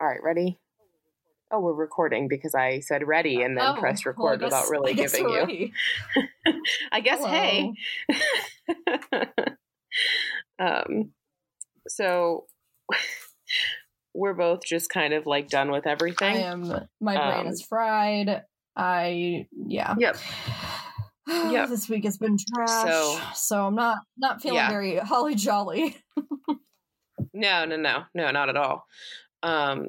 All right, ready? Oh, we're recording because I said ready and then Oh, pressed record I guess- without really giving you. I guess hey. Um so we're both just kind of like done with everything. I am. My brain Um, is fried. I yeah. Yep. Yep. This week has been trash. So- So, I'm not not feeling Yeah. very holly jolly. No, no, no, no, not at all. Um,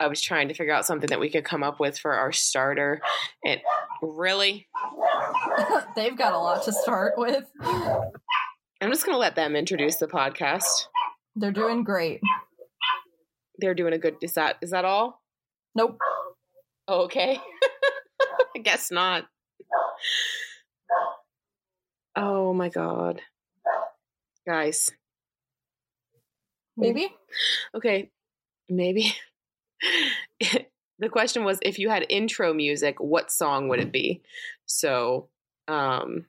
I was trying to figure out something that we could come up with for our starter, and really, They've got a lot to start with. I'm just going to let them introduce the podcast. They're doing great. They're doing a good. Is that is that all? Nope. Okay. I guess not. Oh my god, guys. Maybe. Okay, maybe. the question was if you had intro music, what song would it be? So, um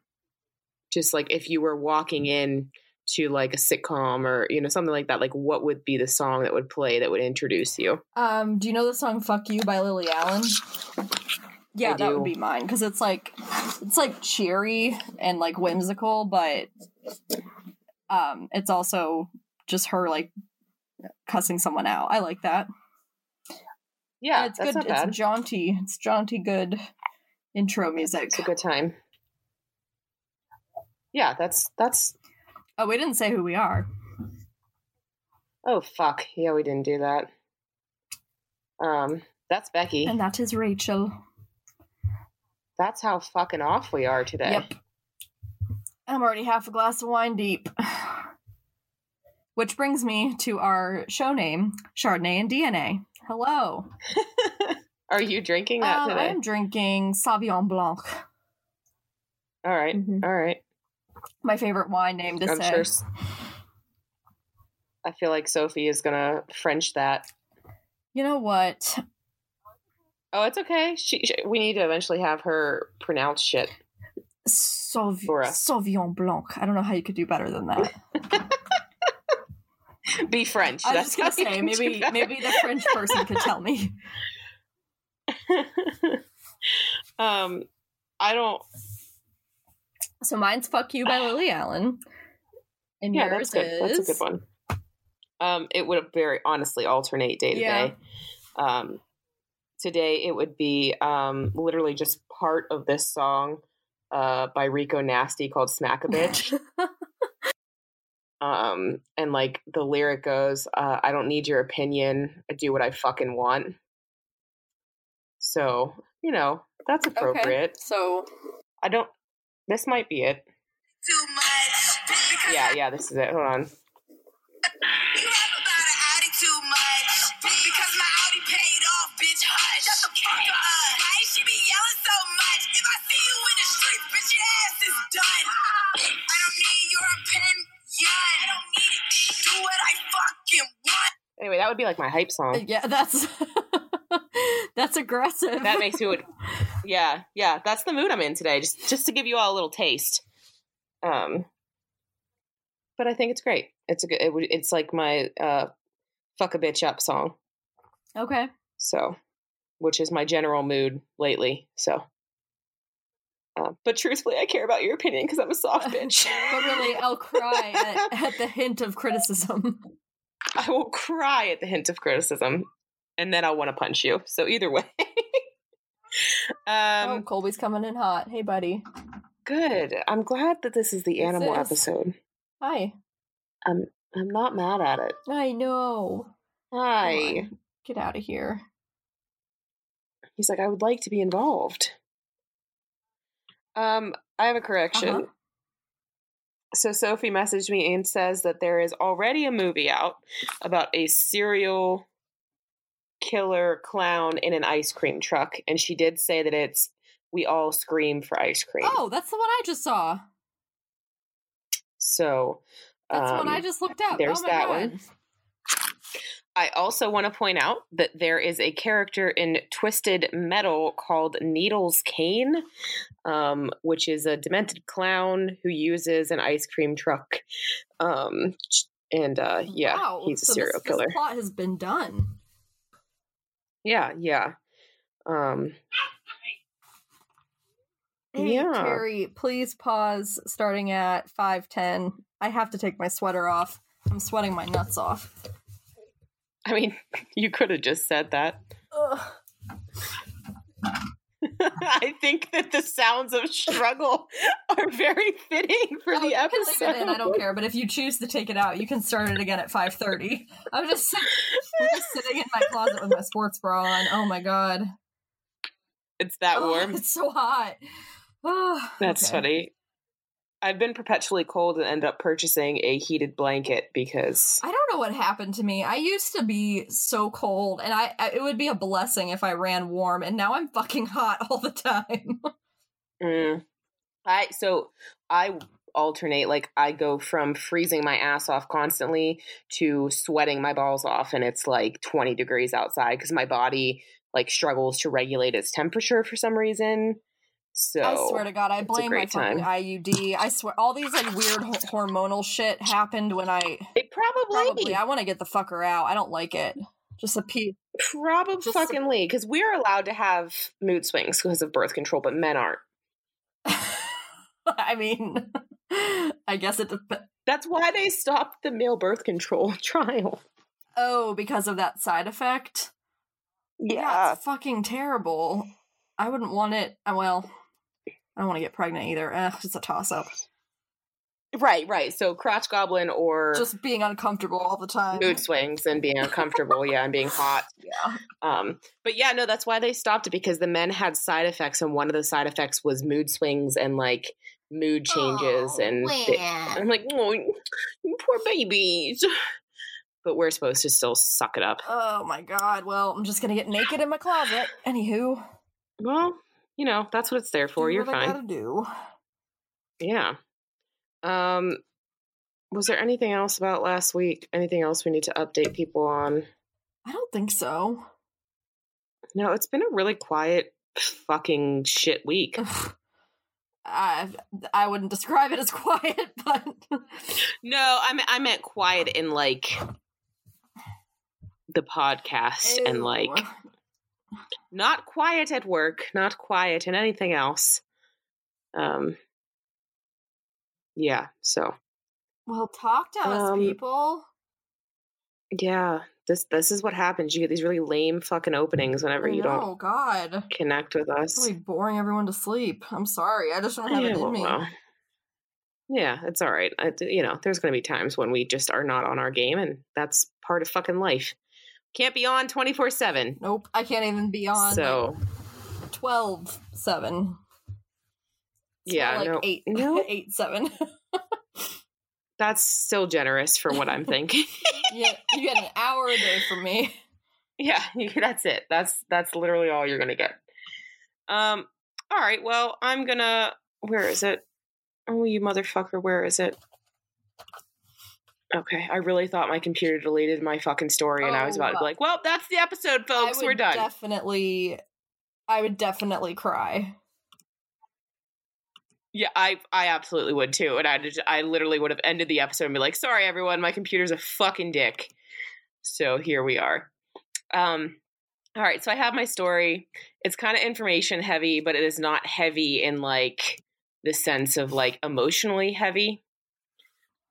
just like if you were walking in to like a sitcom or you know something like that, like what would be the song that would play that would introduce you? Um, do you know the song "Fuck You" by Lily Allen? Yeah, I that do. would be mine because it's like it's like cheery and like whimsical, but um, it's also just her like cussing someone out. I like that. Yeah, it's good. bad. It's jaunty. It's jaunty, good intro music. It's a good time. Yeah, that's that's. Oh, we didn't say who we are. Oh fuck! Yeah, we didn't do that. Um, that's Becky. And that is Rachel. That's how fucking off we are today. Yep. I'm already half a glass of wine deep. Which brings me to our show name, Chardonnay and DNA. Hello. Are you drinking that Um, today? I'm drinking Sauvignon Blanc, All right, Mhm. all right. my favorite wine name to I'm say. sure. I feel like Sophie is gonna French that. You know what? Oh, it's okay. She, she we need to eventually have her pronounce shit. Sauv-. Sauvignon Blanc. I don't know how you could do better than that. Be French. I was That's just gonna say maybe maybe the French person could tell me. um, I don't. So mine's "Fuck You" by Lily Allen, and Yeah, yours that's good. is That's a good one. Um, it would very honestly alternate day to Yeah. day. Um, today it would be um literally just part of this song uh by Rico Nasty called "Smack a Bitch." um and like the lyric goes uh i don't need your opinion i do what i fucking want. So you know that's appropriate. So i don't this might be it. Too much. Yeah yeah this is it hold on what I fucking want. anyway that would be like my hype song yeah, that's that's aggressive. that makes me would yeah yeah that's the mood i'm in today just just to give you all a little taste um but i think it's great it's a good it, it's like my uh fuck a bitch up song okay. so which is my general mood lately so uh, but truthfully i care about your opinion because i'm a soft bitch But really, I'll cry at, at the hint of criticism. i will cry at the hint of criticism and then i'll want to punch you so either way oh, um Colby's coming in hot. Hey, buddy. good i'm glad that this is the This animal is. episode Hi. i'm i'm not mad at it I know. hi. Get out of here. he's like i would like to be involved um i have a correction Uh-huh. so Sophie messaged me and says that there is already a movie out about a serial killer clown in an ice cream truck, and she did say that it's we all scream for ice cream. Oh, that's the one I just saw. so That's the um, one I just looked up. there's oh that God. one. I also want to point out that there is a character in Twisted Metal called Needles Kane, um, which is a demented clown who uses an ice cream truck. Um, and uh, yeah, Wow, he's a so serial this, killer. This plot has been done. Yeah, yeah. Um, Hey, Yeah. Carrie, please pause starting at 510. I have to take my sweater off. I'm sweating my nuts off. I mean, you could have just said that. I think that the sounds of struggle are very fitting for Oh, the you can leave episode. in, I don't care. But if you choose to take it out, you can start it again at 5:30. I'm just, I'm just sitting in my closet with my sports bra on. Oh my god, It's that Oh, warm. it's so hot. Oh, That's okay. funny. I've been perpetually cold and end up purchasing a heated blanket because I don't know what happened to me. I used to be so cold, and I, I it would be a blessing if I ran warm, and now I'm fucking hot all the time. Mm. I so I alternate like I go from freezing my ass off constantly to sweating my balls off and it's like 20 degrees outside cuz my body like struggles to regulate its temperature for some reason. So I swear to God, I blame my fucking. IUD. I swear, all these like weird ho- hormonal shit happened when I it probably probably I want to get the fucker out. I don't like it. Just a piece. probably fuckingly cuz we're allowed to have mood swings because of birth control but men aren't. I mean, I guess it. That's why they stopped the male birth control trial. oh, because of that side effect. Yeah, it's fucking terrible. I wouldn't want it. uh, Well, I don't want to get pregnant either. Eh, it's a toss up. Right, right. So crotch goblin or Just being uncomfortable all the time. mood swings and being uncomfortable, yeah, and being hot. Yeah. Um, but yeah, no, that's why they stopped it because the men had side effects, and one of the side effects was mood swings and like mood changes, and they- I'm like, oh, poor babies. But we're supposed to still suck it up. Oh my god. Well, I'm just gonna get naked in my closet. Anywho, Well, you know, that's what it's there for. do You're what I fine. gotta do. Yeah. Um, was there anything else about last week? Anything else we need to update people on? I don't think so. No, it's been a really quiet, fucking shit week. I I wouldn't describe it as quiet, but No, I mean, I meant quiet in like the podcast and like Ew. Not quiet at work, not quiet in anything else. Um, yeah. So well, talk to us, Um, people. yeah, this this is what happens. You get these really lame fucking openings whenever you don't know, God, connect with us. really boring everyone to sleep. I'm sorry, I just don't have yeah, it in well, me. well. yeah, it's all right. I, you know, there's going to be times when we just are not on our game, and that's part of fucking life. Can't be on twenty four seven. Nope, I can't even be on So 12 7. Yeah, like no- 8 no. 8 7. that's still generous for what I'm thinking. you, you get an hour a day from me. yeah, that's it. That's that's literally all you're gonna get. Um. All right. Well, I'm gonna. Where is it? Oh, you motherfucker! Where is it? Okay, I really thought my computer deleted my fucking story, and I was about to Oh. be like, "Well, that's the episode, folks. I would We're done." Definitely, I would definitely cry. Yeah, I I absolutely would too, and I just, I literally would have ended the episode and be like, "Sorry, everyone, my computer's a fucking dick." So here we are. Um, all right, so I have my story. It's kind of information heavy, but it is not heavy in like the sense of like emotionally heavy.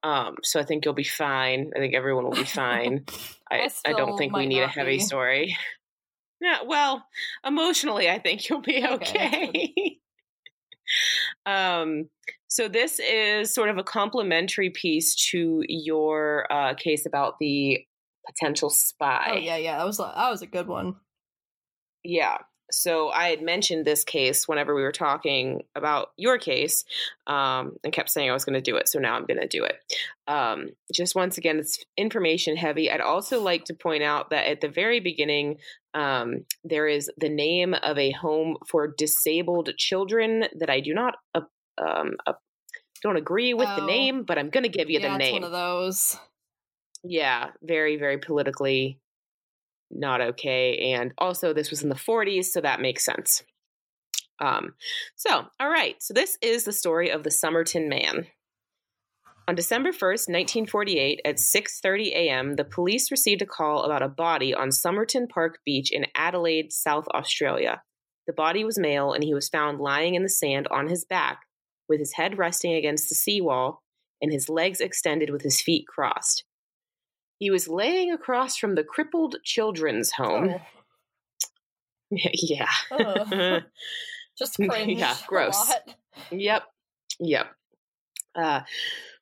Um, so I think you'll be fine. I think everyone will be fine. I, I don't think we need a heavy be. story. Yeah, well, emotionally, I think you'll be Okay, okay. um, so this is sort of a complementary piece to your uh, case about the potential spy. Oh yeah, yeah, that was that was a good one. Yeah. So I had mentioned this case whenever we were talking about your case, um, and kept saying I was going to do it. So now I'm going to do it. Um, just once again, it's information heavy. I'd also like to point out that at the very beginning, um, there is the name of a home for disabled children that I do not uh, um, uh, don't agree with the Oh. name, but I'm going to give you yeah, the name. one of those. Yeah, very, very politically not okay. And also, this was in the 40s, so that makes sense. Um, so, all right. So, this is the story of the Somerton Man. On December 1st, 1948, at 6:30 a.m., the police received a call about a body on Somerton Park Beach in Adelaide, South Australia. The body was male and he was found lying in the sand on his back with his head resting against the seawall and his legs extended with his feet crossed. He was laying across from the crippled children's home. Oh, yeah. Just cringe. Yeah, gross. Yep. Yep. Uh,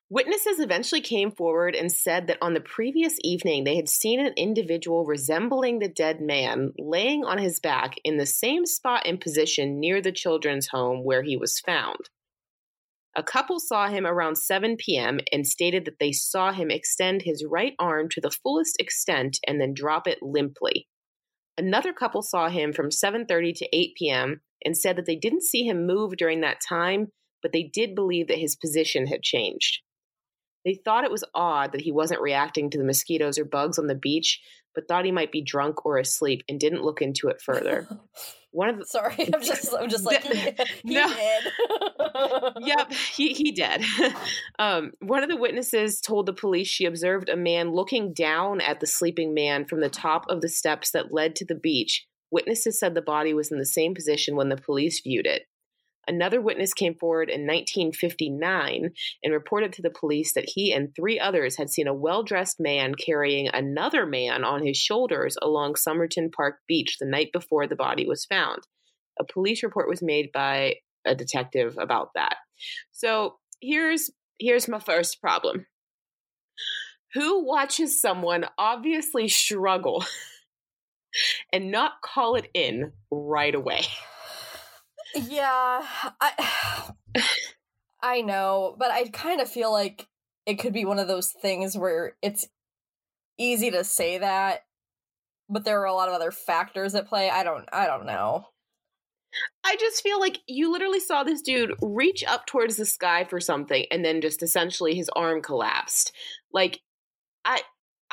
witnesses eventually came forward and said that on the previous evening they had seen an individual resembling the dead man laying on his back in the same spot and position near the children's home where he was found. A couple saw him around 7 p.m. and stated that they saw him extend his right arm to the fullest extent and then drop it limply. Another couple saw him from 7:30 to 8 p.m. and said that they didn't see him move during that time, but they did believe that his position had changed. They thought it was odd that he wasn't reacting to the mosquitoes or bugs on the beach, but thought he might be drunk or asleep and didn't look into it further. One of the Sorry, I'm just I'm just like he, he No. did. yep, he, he did. um, one of the witnesses told the police she observed a man looking down at the sleeping man from the top of the steps that led to the beach. Witnesses said the body was in the same position when the police viewed it. Another witness came forward in 1959 and reported to the police that he and three others had seen a well dressed man carrying another man on his shoulders along Somerton Park Beach the night before the body was found. A police report was made by a detective about that. So here's here's my first problem. Who watches someone obviously struggle and not call it in right away? Yeah, I I know, but I kind of feel like it could be one of those things where it's easy to say that, but there are a lot of other factors at play. I don't I don't know. I just feel like you literally saw this dude reach up towards the sky for something and then just essentially his arm collapsed. Like I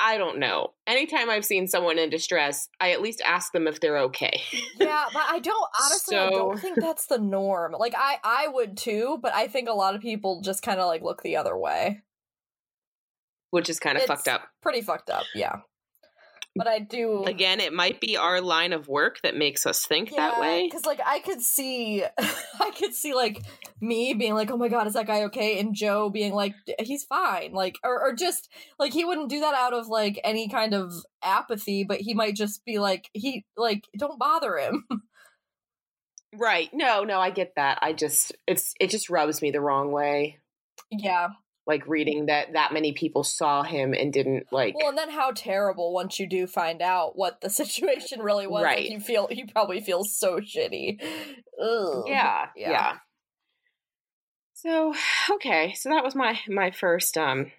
I don't know. Anytime I've seen someone in distress, I at least ask them if they're okay. Yeah, but I don't honestly I don't think that's the norm. Like I I would too, but I think a lot of people just kind of like look the other way. Which is kind of fucked up. Pretty fucked up, yeah. But I do Again, it might be our line of work that makes us think that way. Because like I could see, I could see like me being like, "Oh my god, is that guy okay?" and Joe being like, "He's fine," like or or just like he wouldn't do that out of like any kind of apathy, but he might just be like, "He like don't bother him." Right. No, no, I get that. I just it's it just rubs me the wrong way. yeah. Like reading that that many people saw him and didn't like Well, and then how terrible once you do find out what the situation really was. Right. Like you feel, you probably feel so shitty. Yeah, Yeah. yeah. So, okay. So that was my my first um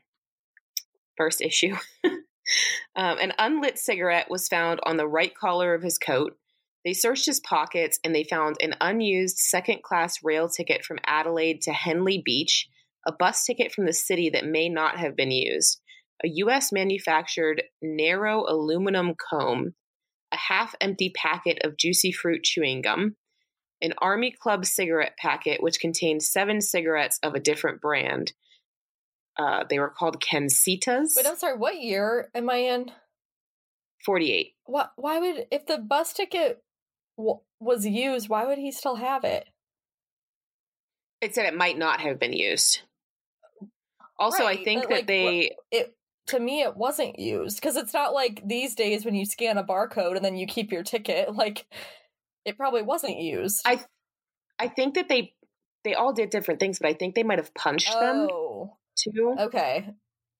first issue. um an unlit cigarette was found on the right collar of his coat. They searched his pockets and they found an unused second class rail ticket from Adelaide to Henley Beach, a bus ticket from the city that may not have been used, a US manufactured narrow aluminum comb, a half empty packet of juicy fruit chewing gum, an Army Club cigarette packet which contained seven cigarettes of a different brand. Uh, they were called Kensitas. Wait, I'm sorry. What year am I in? 48. What? Why would if the bus ticket w- was used? Why would he still have it? It said it might not have been used. Also, Right, I think that like, they. It to me, it wasn't used because it's not like these days when you scan a barcode and then you keep your ticket. Like, it probably wasn't used. I, I think that they, they all did different things, but I think they might have punched them oh, too. okay.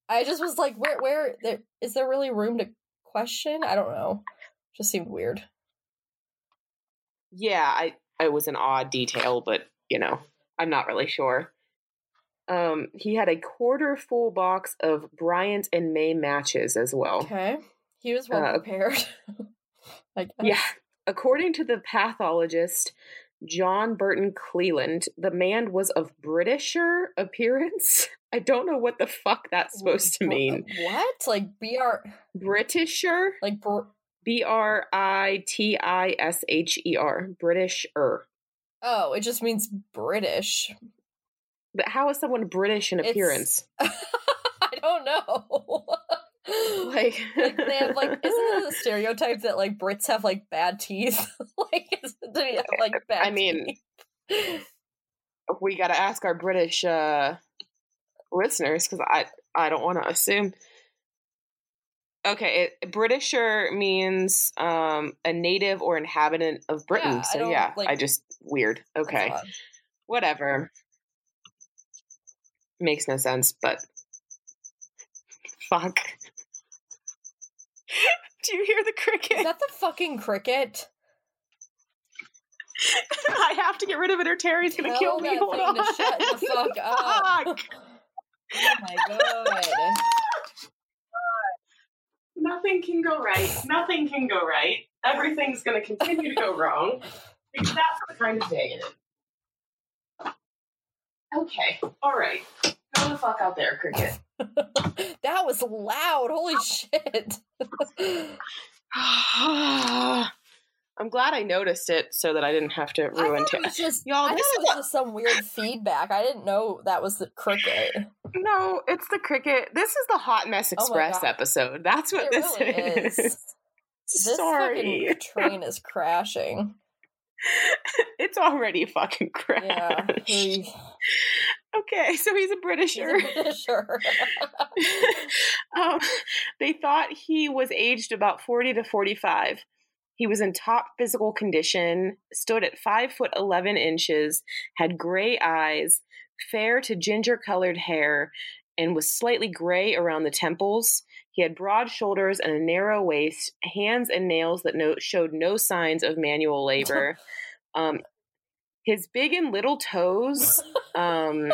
I just was like, where, where there is there really room to question? I don't know. Just seemed weird. Yeah, I, it was an odd detail, but you know, I'm not really sure. Um, he had a quarter full box of Bryant and May matches as well. Okay, he was well Uh, prepared. I guess. Yeah. According to the pathologist, John Burton Cleland, the man was of Britisher appearance. I don't know what the fuck that's supposed to mean. What? Like BR? Britisher? Like br- B R I T I S H E R. Britisher. oh, it just means British. But how is someone British in appearance? I don't know. Like, like they have like isn't it a stereotype that like Brits have like bad teeth? like is do they have like bad I mean, teeth? we got to ask our British uh, listeners because I I don't want to assume. Okay, it, Britisher means um, a native or inhabitant of Britain. Yeah, so don't, yeah, like- I just weird. Okay, whatever. Makes no sense, but fuck. Do you hear the cricket? Is that the fucking cricket? I have to get rid of it, or Terry's gonna Tell kill me. Hold on. shut the fuck up. Fuck. Oh my god. Nothing can go right. Nothing can go right. Everything's going to continue to go wrong because that's the kind of day it is. Okay. All right. Go the fuck out there, Cricket. that was loud. Holy shit. I'm glad I noticed it so that I didn't have to ruin it was just Y'all, I this is was just some weird feedback. I didn't know that was the cricket. No, it's the Cricket. This is the Hot Mess Oh Express God. episode. That's what It this really is. is. This Sorry. fucking train is crashing. it's already fucking crashed. Yeah. Okay, so he's a a Britisher. Britisher. um, they thought he was aged about 40 to 45. He was in top physical condition, stood at 5 foot 11 inches, had gray eyes, fair to ginger colored hair, and was slightly gray around the temples. He had broad shoulders and a narrow waist, hands and nails that no- showed no signs of manual labor. um, his big and little toes um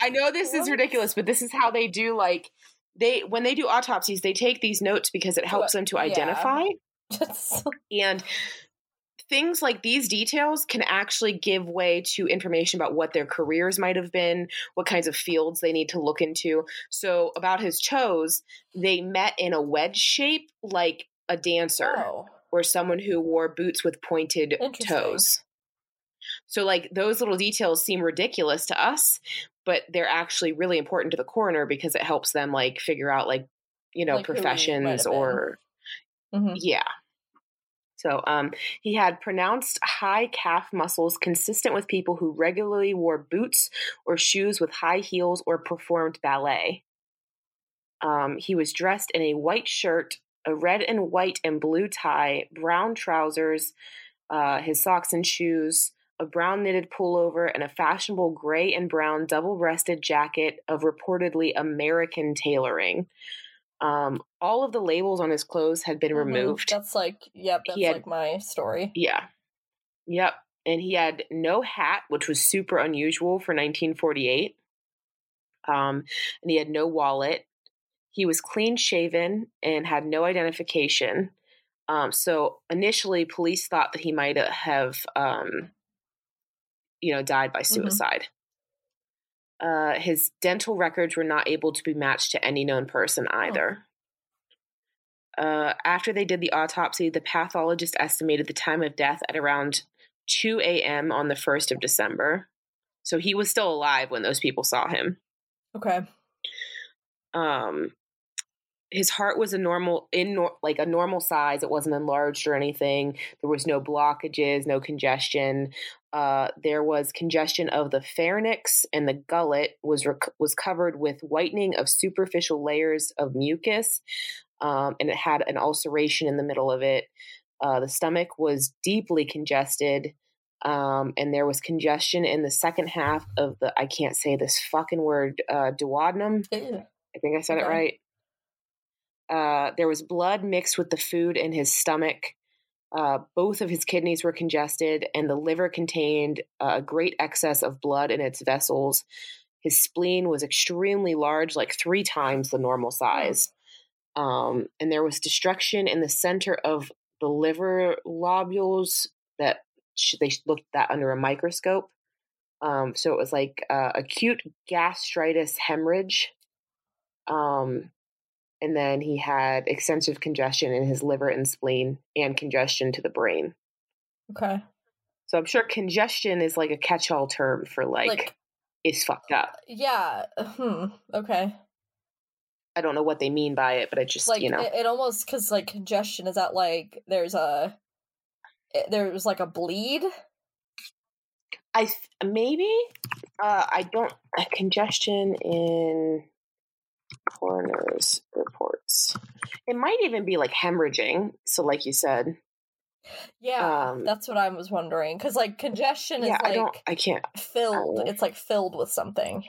i know this is ridiculous but this is how they do like they when they do autopsies they take these notes because it helps them to yeah. identify Just- and things like these details can actually give way to information about what their careers might have been what kinds of fields they need to look into so about his toes they met in a wedge shape like a dancer oh. or someone who wore boots with pointed toes. So, like, those little details seem ridiculous to us, but they're actually really important to the coroner because it helps them, like, figure out, like, you know, Like who he might professions or, Mhm. yeah. So, um, he had pronounced high calf muscles consistent with people who regularly wore boots or shoes with high heels or performed ballet. Um, he was dressed in a white shirt, a red and white and blue tie, brown trousers, uh, his socks and shoes, a brown knitted pullover, and a fashionable gray and brown double breasted jacket of reportedly American tailoring. Um, all of the labels on his clothes had been Mhm. removed. That's like, yep, that's had- like my story. Yeah. Yep. And he had no hat, which was super unusual for 1948. Um, and he had no wallet. He was clean shaven and had no identification. Um, so initially, police thought that he might have, um, you know, died by suicide. Uh, his dental records were not able to be matched to any known person either. Uh, after they did the autopsy, the pathologist estimated the time of death at around 2 a.m. on the 1st of December. So he was still alive when those people saw him. Okay. Um, his heart was a normal in like a normal size. It wasn't enlarged or anything. There was no blockages, no congestion. Uh, there was congestion of the pharynx and the gullet was rec- was covered with whitening of superficial layers of mucus, um, and it had an ulceration in the middle of it. Uh, the stomach was deeply congested, um, and there was congestion in the second half of the I can't say this fucking word uh, duodenum. Ew. I think I said it right. Uh, there was blood mixed with the food in his stomach. Uh, both of his kidneys were congested, and the liver contained a great excess of blood in its vessels. His spleen was extremely large, like three times the normal size. Um, and there was destruction in the center of the liver lobules that sh- they looked that under a microscope. Um, so it was like uh, acute gastritis hemorrhage. Um, and then he had extensive congestion in his liver and spleen and congestion to the brain. Okay. So I'm sure congestion is like a catch-all term for like, Like, is fucked up. Yeah. Hmm. Okay. I don't know what they mean by it, but it just Like you know it, it almost because like congestion is that like there's a it, there was like a bleed. I th- maybe uh, I don't uh, congestion in coroner's reports. It might even be like hemorrhaging. So, like you said, Yeah, Um, that's what I was wondering. Because like congestion is yeah, I don't, like I can't. filled. know. It's like filled with something.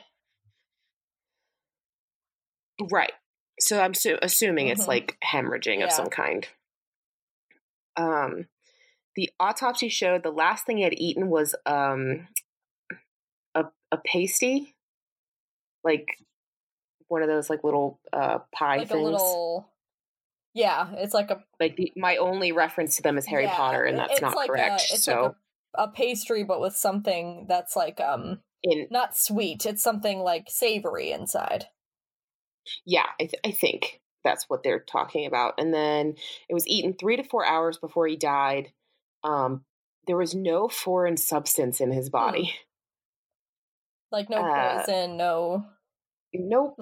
Right. So I'm su- assuming it's Mhm. like hemorrhaging of some kind. Um, the autopsy showed the last thing he had eaten was um a a pasty, like one of those like little uh pie like things. a little. Yeah, it's like a like the, my only reference to them is Harry yeah, Potter, and that's not like correct. A, it's so like a, a pastry, but with something that's like um in not sweet. It's something like savory inside. yeah, I, th- I think that's what they're talking about. And then it was eaten three to four hours before he died. Um, there was no foreign substance in his body. Like no Uh, poison, no. Nope.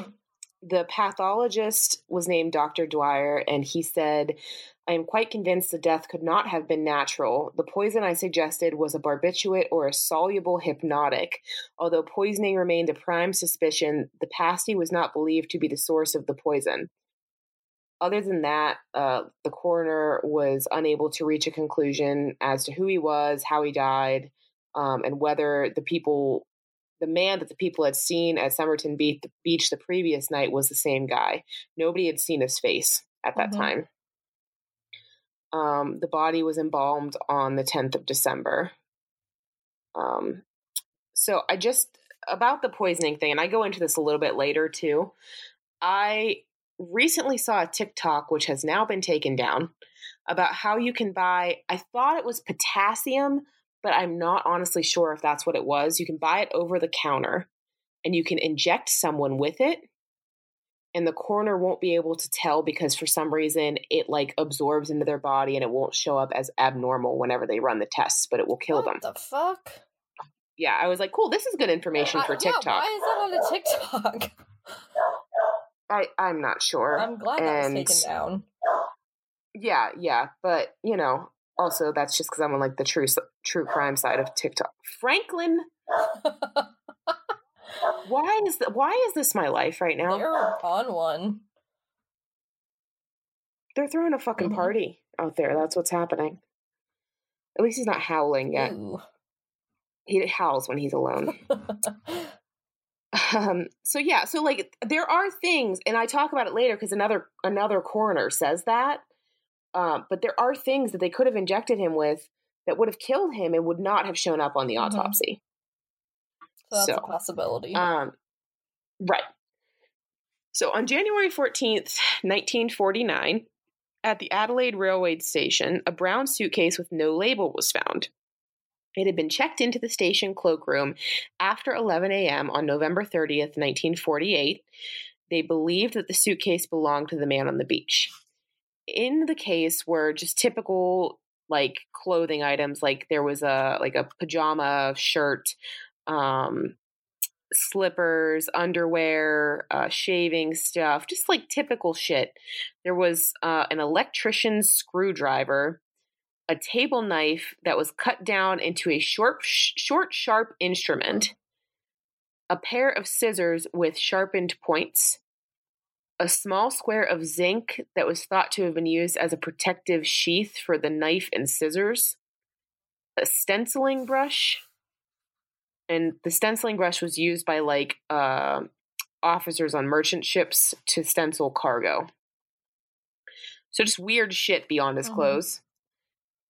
The pathologist was named Dr. Dwyer, and he said, I am quite convinced the death could not have been natural. The poison I suggested was a barbiturate or a soluble hypnotic. Although poisoning remained a prime suspicion, the pasty was not believed to be the source of the poison. Other than that, uh, the coroner was unable to reach a conclusion as to who he was, how he died, um, and whether the people the man that the people had seen at Somerton Beach, Beach the previous night was the same guy. Nobody had seen his face at that Mhm. time. Um, the body was embalmed on the 10th of December. Um, so I just, about the poisoning thing, and I go into this a little bit later too. I recently saw a TikTok, which has now been taken down, about how you can buy, I thought it was potassium, but I'm not honestly sure if that's what it was. You can buy it over the counter and you can inject someone with it. And the coroner won't be able to tell because for some reason it like absorbs into their body and it won't show up as abnormal whenever they run the tests, but it will kill them. What the fuck? Yeah, I was like, cool, this is good information I- for yeah, TikTok. why is that on a TikTok? I, I'm not sure. I'm glad that was taken down. Yeah, yeah, but you know, also that's just because I'm on like the true true crime side of TikTok. Franklin, why is that? Why is this my life right now? They're on one. They're throwing a fucking Mhm. party out there. That's what's happening. At least he's not howling yet. Ooh. He howls when he's alone. um, so yeah, so like there are things, and I talk about it later because another another coroner says that. Um, but there are things that they could have injected him with that would have killed him and would not have shown up on the Mhm. autopsy. so that's So, a possibility. Um, right. So on January 14th, 1949, at the Adelaide Railway Station, a brown suitcase with no label was found. It had been checked into the station cloakroom after 11 a.m. on November 30th, 1948. They believed that the suitcase belonged to the man on the beach. In the case were just typical like clothing items like there was a like a pajama shirt um slippers, underwear, uh, shaving stuff, just like typical shit. There was uh, an electrician's screwdriver, a table knife that was cut down into a short, short, sharp instrument, a pair of scissors with sharpened points, a small square of zinc that was thought to have been used as a protective sheath for the knife and scissors, a stenciling brush, and the stenciling brush was used by like uh, officers on merchant ships to stencil cargo. So just weird shit beyond his Mhm. clothes.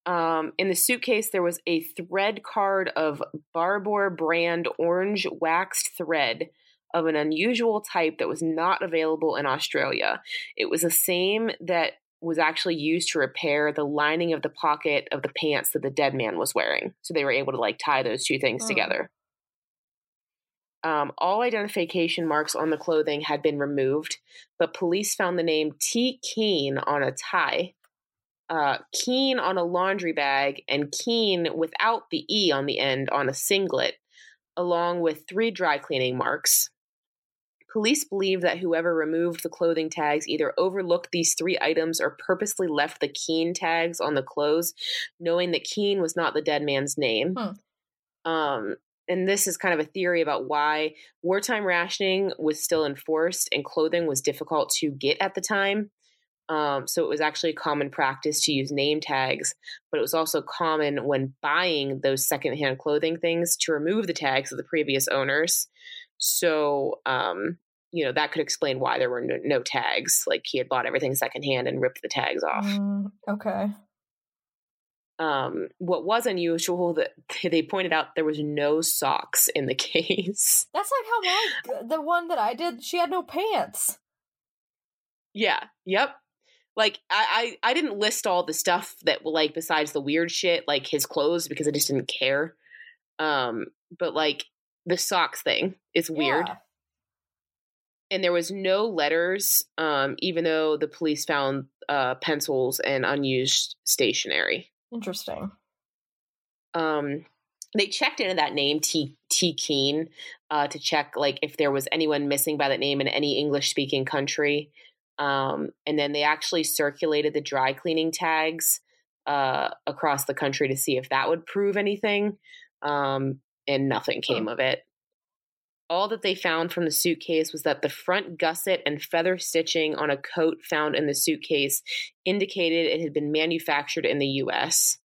Um, in the suitcase, there was a thread card of Barbour brand orange waxed thread of an unusual type that was not available in Australia. It was the same that was actually used to repair the lining of the pocket of the pants that the dead man was wearing. So they were able to like tie those two things Hmm. together. Um, all identification marks on the clothing had been removed, but police found the name T. Keen on a tie, uh, Keen on a laundry bag, and Keen without the E on the end on a singlet, along with three dry cleaning marks. Police believe that whoever removed the clothing tags either overlooked these three items or purposely left the Keen tags on the clothes, knowing that Keen was not the dead man's name. Hmm. Um, and this is kind of a theory about why wartime rationing was still enforced and clothing was difficult to get at the time. Um, so it was actually common practice to use name tags, but it was also common when buying those secondhand clothing things to remove the tags of the previous owners. So, um, you know, that could explain why there were no, no tags. Like he had bought everything secondhand and ripped the tags off. Mm, okay. Um, what was unusual that they pointed out there was no socks in the case. That's like how my the one that I did. She had no pants. Yeah. Yep. Like I, I I didn't list all the stuff that like besides the weird shit like his clothes because I just didn't care. Um, but like the socks thing is weird. Yeah. And there was no letters, um, even though the police found uh, pencils and unused stationery. Interesting. um they checked into that name T T Keen uh to check like if there was anyone missing by that name in any English speaking country. Um and then they actually circulated the dry cleaning tags uh across the country to see if that would prove anything. Um and nothing came of it. All that they found from the suitcase was that the front gusset and feather stitching on a coat found in the suitcase indicated it had been manufactured in the US.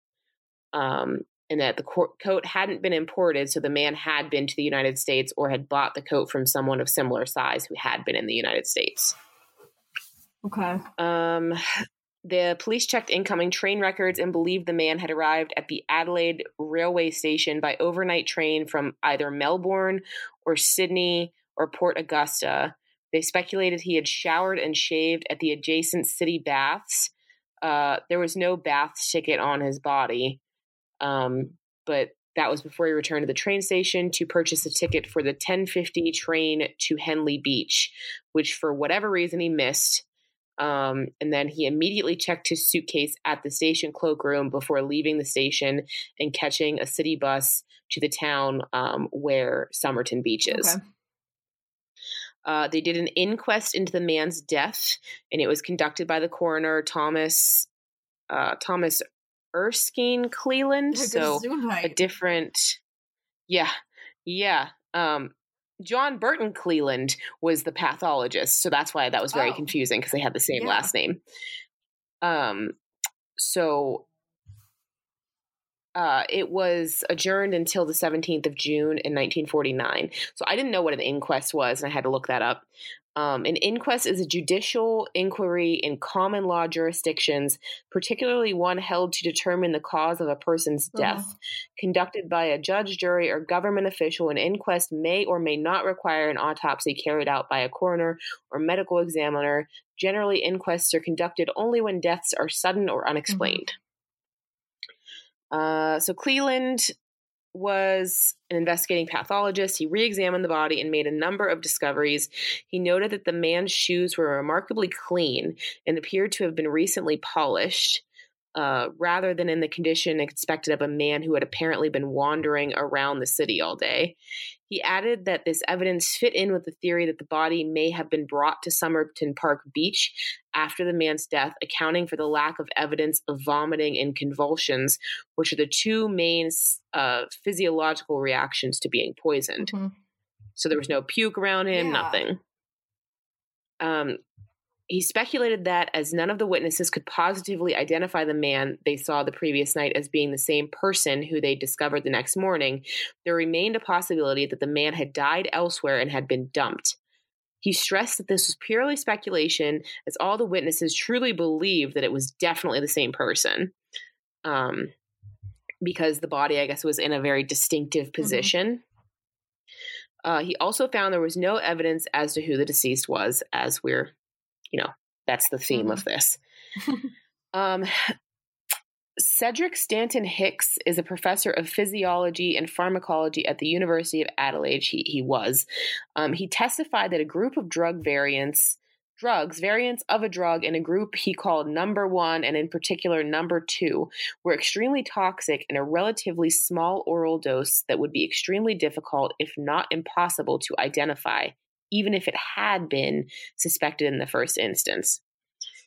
Um, and that the co- coat hadn't been imported, so the man had been to the United States or had bought the coat from someone of similar size who had been in the United States. Okay. Um, the police checked incoming train records and believed the man had arrived at the Adelaide railway station by overnight train from either Melbourne or Sydney or Port Augusta. They speculated he had showered and shaved at the adjacent city baths. Uh, there was no bath ticket on his body, um, but that was before he returned to the train station to purchase a ticket for the 1050 train to Henley Beach, which for whatever reason he missed. Um, and then he immediately checked his suitcase at the station cloakroom before leaving the station and catching a city bus to the town um, where Somerton Beach is. Okay. Uh, they did an inquest into the man's death, and it was conducted by the coroner Thomas uh, Thomas Erskine Cleland. So a different, yeah, yeah. Um, John Burton Cleland was the pathologist, so that's why that was very Oh. confusing because they had the same Yeah. last name. Um, so uh, it was adjourned until the 17th of June in 1949. So I didn't know what an inquest was, and I had to look that up. Um, an inquest is a judicial inquiry in common law jurisdictions, particularly one held to determine the cause of a person's death. Conducted by a judge, jury, or government official, an inquest may or may not require an autopsy carried out by a coroner or medical examiner. Generally, inquests are conducted only when deaths are sudden or unexplained. Uh, so Cleland was an investigating pathologist. He re examined the body and made a number of discoveries. He noted that the man's shoes were remarkably clean and appeared to have been recently polished. Uh, rather than in the condition expected of a man who had apparently been wandering around the city all day. He added that this evidence fit in with the theory that the body may have been brought to Somerton Park Beach after the man's death, accounting for the lack of evidence of vomiting and convulsions, which are the two main uh, physiological reactions to being poisoned. Mhm. So there was no puke around him, Yeah. nothing. Um, he speculated that as none of the witnesses could positively identify the man they saw the previous night as being the same person who they discovered the next morning, there remained a possibility that the man had died elsewhere and had been dumped. He stressed that this was purely speculation, as all the witnesses truly believed that it was definitely the same person. Um, because the body, I guess, was in a very distinctive position. Uh, he also found there was no evidence as to who the deceased was, as we're, you know, that's the theme of this. um, Cedric Stanton Hicks is a professor of physiology and pharmacology at the University of Adelaide. He, he was. Um, he testified that a group of drug variants, drugs, variants of a drug in a group he called number one, and in particular number two, were extremely toxic in a relatively small oral dose that would be extremely difficult, if not impossible, to identify, even if it had been suspected in the first instance.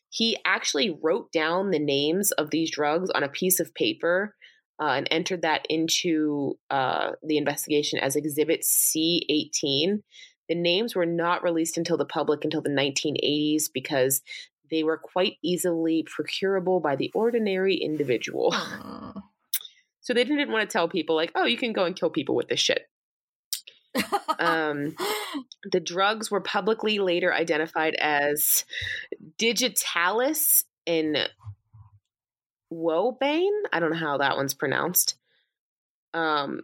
He actually wrote down the names of these drugs on a piece of paper uh, and entered that into uh, the investigation as Exhibit C18 the names were not released until the public until the 1980s because they were quite easily procurable by the ordinary individual. So they didn't want to tell people, like, oh, you can go and kill people with this shit. Um, the drugs were publicly later identified as digitalis and wobane. I don't know how that one's pronounced. Um,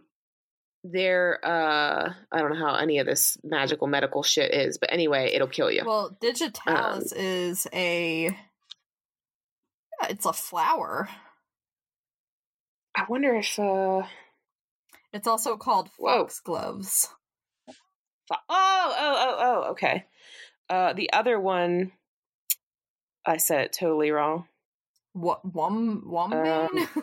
they're uh I don't know how any of this magical medical shit is, but anyway, it'll kill you. well, digitalis is a yeah, it's a flower. I wonder if uh It's also called Whoa. foxgloves. Oh oh oh oh okay. Uh the other one I said it totally wrong. What wom wombane?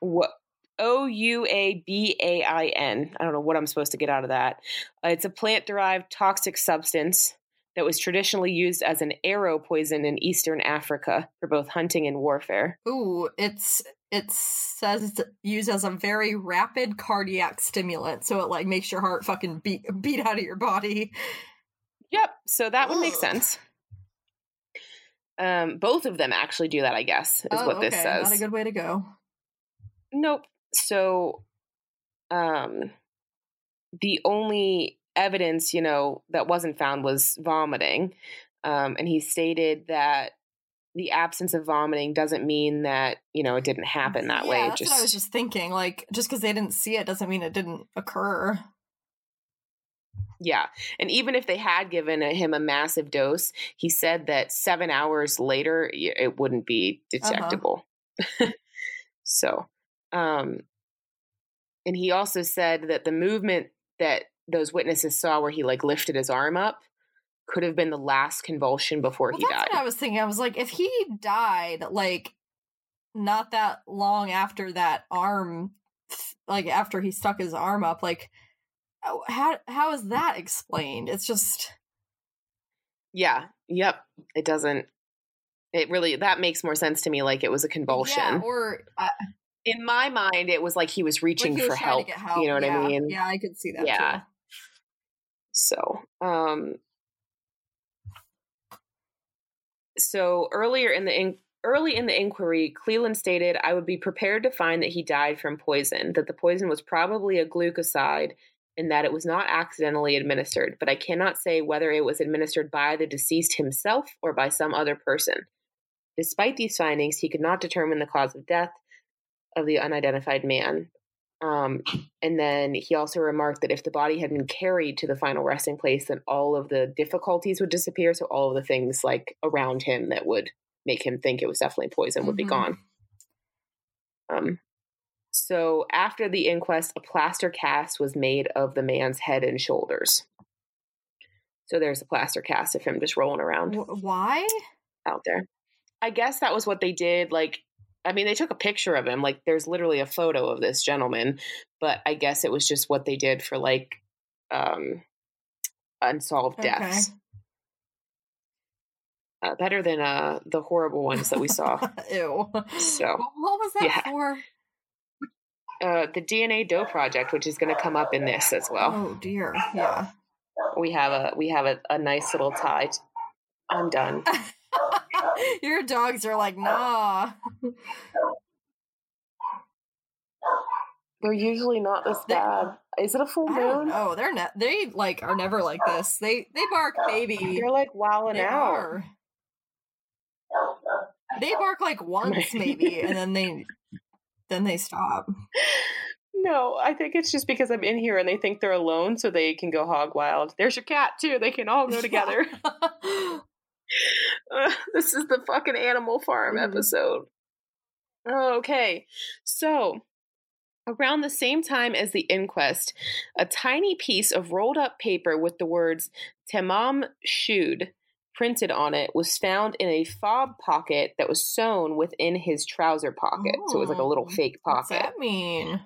What O U A B A I N. I don't know what I'm supposed to get out of that. Uh, it's a plant derived toxic substance that was traditionally used as an arrow poison in eastern Africa for both hunting and warfare. Ooh, it's it says it's used as a very rapid cardiac stimulant, so it like makes your heart fucking beat beat out of your body. Yep. So that would make sense. Um, both of them actually do that, I guess, is oh, what this okay, says. Not a good way to go. Nope. So, um, the only evidence, you know, that wasn't found was vomiting. Um, and he stated that the absence of vomiting doesn't mean that, you know, it didn't happen that yeah, way. That's what I was just thinking. Like, just because they didn't see it doesn't mean it didn't occur. Yeah. And even if they had given him a massive dose, he said that seven hours later, it wouldn't be detectable. so, um, and he also said that the movement that those witnesses saw where he like lifted his arm up could have been the last convulsion before Well, he that's died. what I was thinking. I was like, if he died like not that long after that arm, like after he stuck his arm up, like how- how how is that explained? It's just yeah. Yep. It doesn't. It really that makes more sense to me. Like it was a convulsion. yeah, or uh, In my mind, it was like he was reaching like he for was trying help, to get help. You know what yeah. I mean? Yeah, I could see that. Yeah. too. So, um, so earlier in the in, early in the inquiry, Cleland stated, "I would be prepared to find that he died from poison. That the poison was probably a glucoside." And that it was not accidentally administered, but I cannot say whether it was administered by the deceased himself or by some other person. Despite these findings, he could not determine the cause of death of the unidentified man. Um, and then he also remarked that if the body had been carried to the final resting place, then all of the difficulties would disappear. So all of the things like around him that would make him think it was definitely poison would be Mhm. gone. Um, so after the inquest, a plaster cast was made of the man's head and shoulders. So there's a plaster cast of him just rolling around Why? out there. I guess that was what they did. Like, I mean, they took a picture of him. Like, there's literally a photo of this gentleman, but I guess it was just what they did for like um, unsolved deaths. Uh, better than uh, the horrible ones that we saw. Ew. So, what was that yeah. for? uh, the DNA Doe project, which is going to come up in this as well. Oh dear. Yeah. We have a we have a, a nice little tie. I'm done. Your dogs are like, nah. They're usually not this They- bad. Is it a full moon? know. They're not. They like are never like this. They they bark baby. They're like wowing They out. are. They bark like once maybe, and then they then they stop. No, I think it's just because I'm in here and they think they're alone, so they can go hog wild. There's your cat too. They can all go together. Uh, this is the fucking Animal Farm Mhm. episode. Okay, so around the same time as the inquest, a tiny piece of rolled up paper with the words Tamam Shud printed on it was found in a fob pocket that was sewn within his trouser pocket. So it was like a little Oh, fake What's pocket. that mean?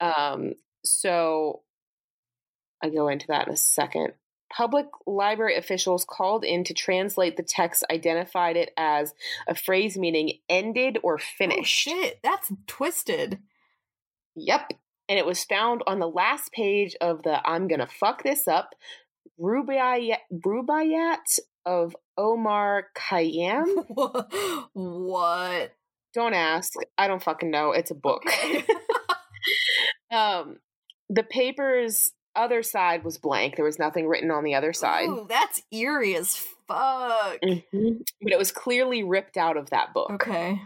Um, so I go into that in a second. Public library officials called in to translate the text identified it as a phrase meaning ended or finished. Oh, shit, that's twisted. Yep. And it was found on the last page of the I'm gonna fuck this up Rubaiyat, Rubaiyat of Omar Khayyam. what? Don't ask. I don't fucking know. It's a book. Um, the paper's other side was blank. There was nothing written on the other side. Ooh, that's eerie as fuck. Mhm. But it was clearly ripped out of that book. Okay.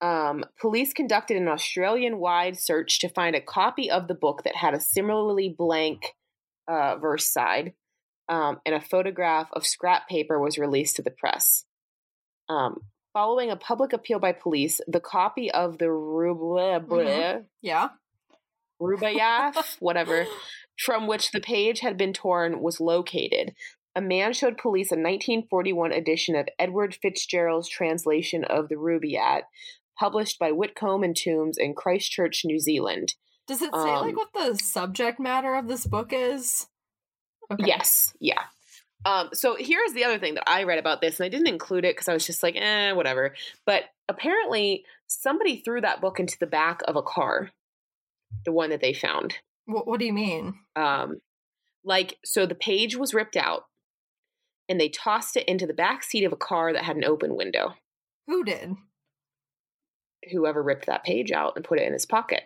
Um, police conducted an Australian wide search to find a copy of the book that had a similarly blank uh, verse side, um, and a photograph of scrap paper was released to the press. Um, following a public appeal by police, the copy of the Rubla, Mhm. Yeah. Rubaiyat, whatever, from which the page had been torn was located. A man showed police a 1941 edition of Edward Fitzgerald's translation of the Rubaiyat, published by Whitcombe and Tombs in Christchurch, New Zealand. Does it say like Um, what the subject matter of this book is? Okay. Yes, yeah. Um, so here's the other thing that I read about this, and I didn't include it because I was just like, eh, whatever. But apparently, somebody threw that book into the back of a car, the one that they found. What, what do you mean? um like so the page was ripped out and they tossed it into the back seat of a car that had an open window Who did? whoever ripped that page out and put it in his pocket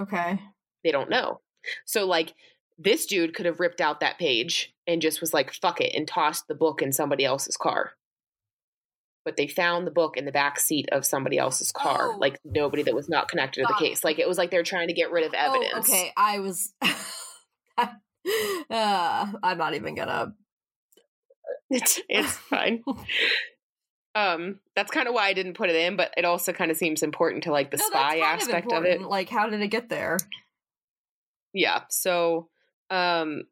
Okay. they don't know so like this dude could have ripped out that page and just was like fuck it and tossed the book in somebody else's car but they found the book in the back seat of somebody else's car Oh. like nobody that was not connected to the case like it was like they're trying to get rid of evidence Oh, okay. I was. uh, I'm not even gonna. it's it's fine. Um, that's kind of why I didn't put it in, but it also kind of seems important to like the No, spy kind of aspect of, it. Like, how did it get there? Yeah. So, um,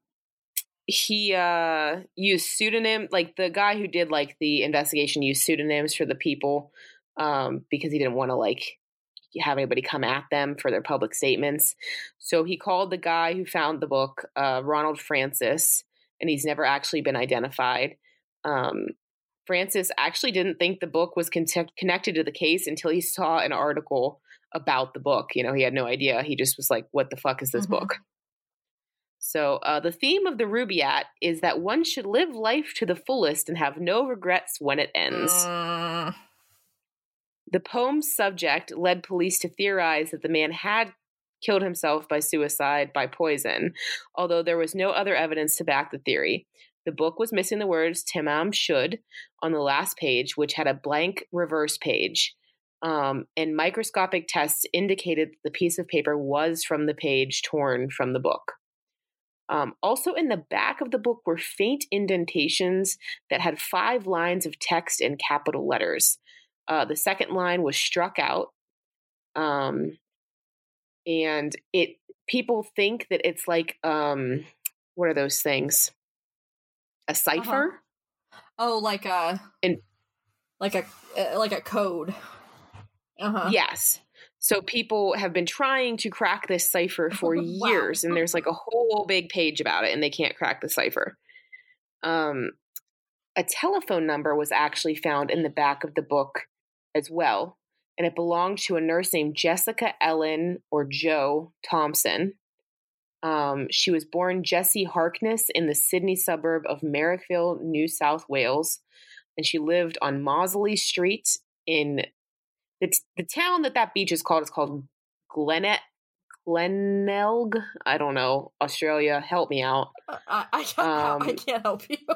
he uh used pseudonym, like the guy who did like the investigation used pseudonyms for the people, um, because he didn't want to like have anybody come at them for their public statements. So he called the guy who found the book, uh, Ronald Francis, and he's never actually been identified. Um, Francis actually didn't think the book was con- connected to the case until he saw an article about the book. You know, he had no idea. He just was like, "What the fuck is this Mhm. book?" So uh, the theme of the Rubaiyat is that one should live life to the fullest and have no regrets when it ends. Mm, The poem's subject led police to theorize that the man had killed himself by suicide by poison, although there was no other evidence to back the theory. The book was missing the words Tamam Shud on the last page, which had a blank reverse page. Um, and microscopic tests indicated that the piece of paper was from the page torn from the book. Um, also, in the back of the book were faint indentations that had five lines of text in capital letters. Uh, the second line was struck out, um, and it people think that it's like um, what are those things? A cipher. Oh, like a. And- like a uh, like a code. Uh huh. Yes. So people have been trying to crack this cipher for Wow. years, and there's like a whole big page about it, and they can't crack the cipher. Um, a telephone number was actually found in the back of the book as well, and it belonged to a nurse named Jessica Ellen or Joe Thompson. Um, she was born Jessie Harkness in the Sydney suburb of Merrickville, New South Wales, and she lived on Moseley Street in it's the town that that beach is called is called Glenet Glenelg. I don't know. Australia, help me out. I, I, can't, I Um, can't help you.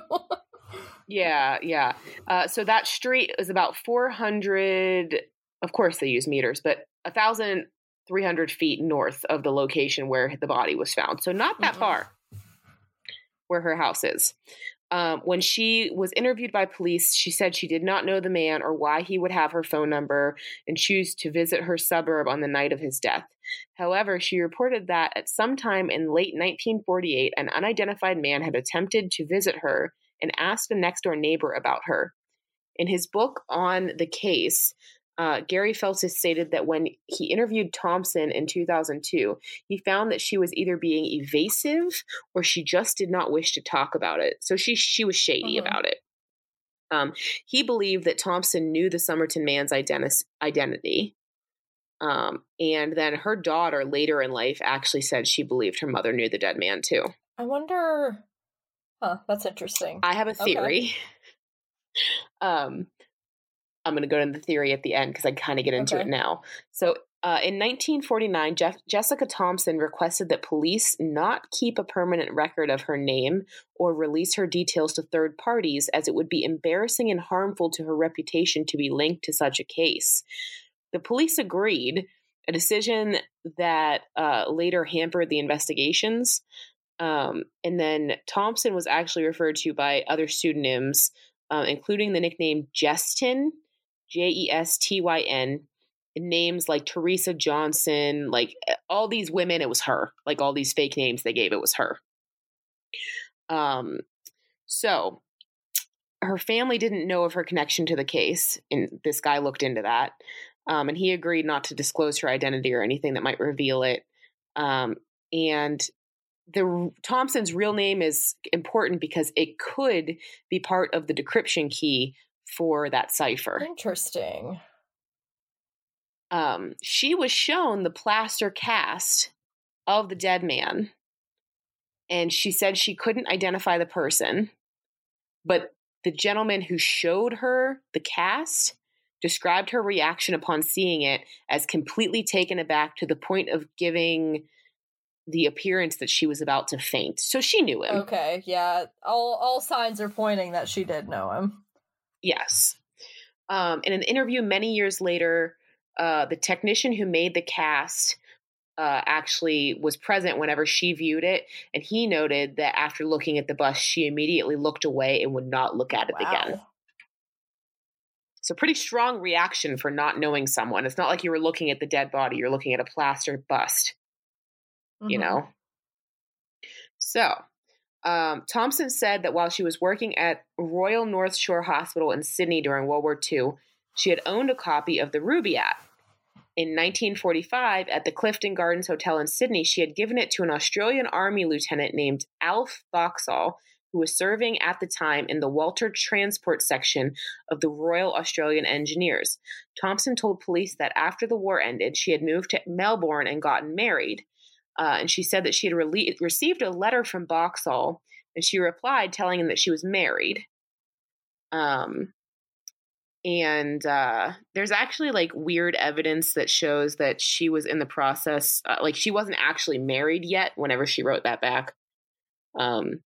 Yeah, yeah. Uh, so that street is about 400. Of course, they use meters, but a 1,300 feet north of the location where the body was found. So not that Mhm. far where her house is. Um, when she was interviewed by police, she said she did not know the man or why he would have her phone number and choose to visit her suburb on the night of his death. However, she reported that at some time in late 1948, an unidentified man had attempted to visit her and asked a next door neighbor about her. In his book on the case, uh, Gary Feltus stated that when he interviewed Thompson in 2002, he found that she was either being evasive or she just did not wish to talk about it. So she she was shady Mhm. about it. Um, he believed that Thompson knew the Somerton man's identi- identity. Um, and then her daughter later in life actually said she believed her mother knew the dead man too. I wonder. Huh, that's interesting. I have a Okay. theory. um, I'm going to go into the theory at the end because I kind of get into it now. So, uh, in 1949, Jeff- Jessica Thompson requested that police not keep a permanent record of her name or release her details to third parties, as it would be embarrassing and harmful to her reputation to be linked to such a case. The police agreed, a decision that uh, later hampered the investigations. Um, and then Thompson was actually referred to by other pseudonyms, uh, including the nickname Jestyn, J E S T Y N, names like Teresa Johnson, like eh, all these women, it was her. Like all these fake names they gave, it was her. Um, so her family didn't know of her connection to the case, and this guy looked into that. Um, and he agreed not to disclose her identity or anything that might reveal it. Um, and the Thompson's real name is important because it could be part of the decryption key for that cipher. Interesting. Um, she was shown the plaster cast of the dead man, and she said she couldn't identify the person, but the gentleman who showed her the cast described her reaction upon seeing it as completely taken aback to the point of giving the appearance that she was about to faint. So she knew him. Okay, yeah. All all signs are pointing that she did know him. Yes. Um, in an interview many years later, uh, the technician who made the cast uh, actually was present whenever she viewed it, and he noted that after looking at the bust, she immediately looked away and would not look at it again. So, pretty strong reaction for not knowing someone. It's not like you were looking at the dead body; you're looking at a plaster bust. you Mhm. know. So, um, Thompson said that while she was working at Royal North Shore Hospital in Sydney during World War II, she had owned a copy of the Rubaiyat. In 1945, at the Clifton Gardens Hotel in Sydney, she had given it to an Australian Army lieutenant named Alf Boxall, who was serving at the time in the Water Transport Section of the Royal Australian Engineers. Thompson told police that after the war ended, she had moved to Melbourne and gotten married. Uh, and she said that she had rele- received a letter from Boxall, and she replied telling him that she was married. Um, and uh, there's actually like weird evidence that shows that she was in the process, uh, like she wasn't actually married yet. Whenever she wrote that back, um,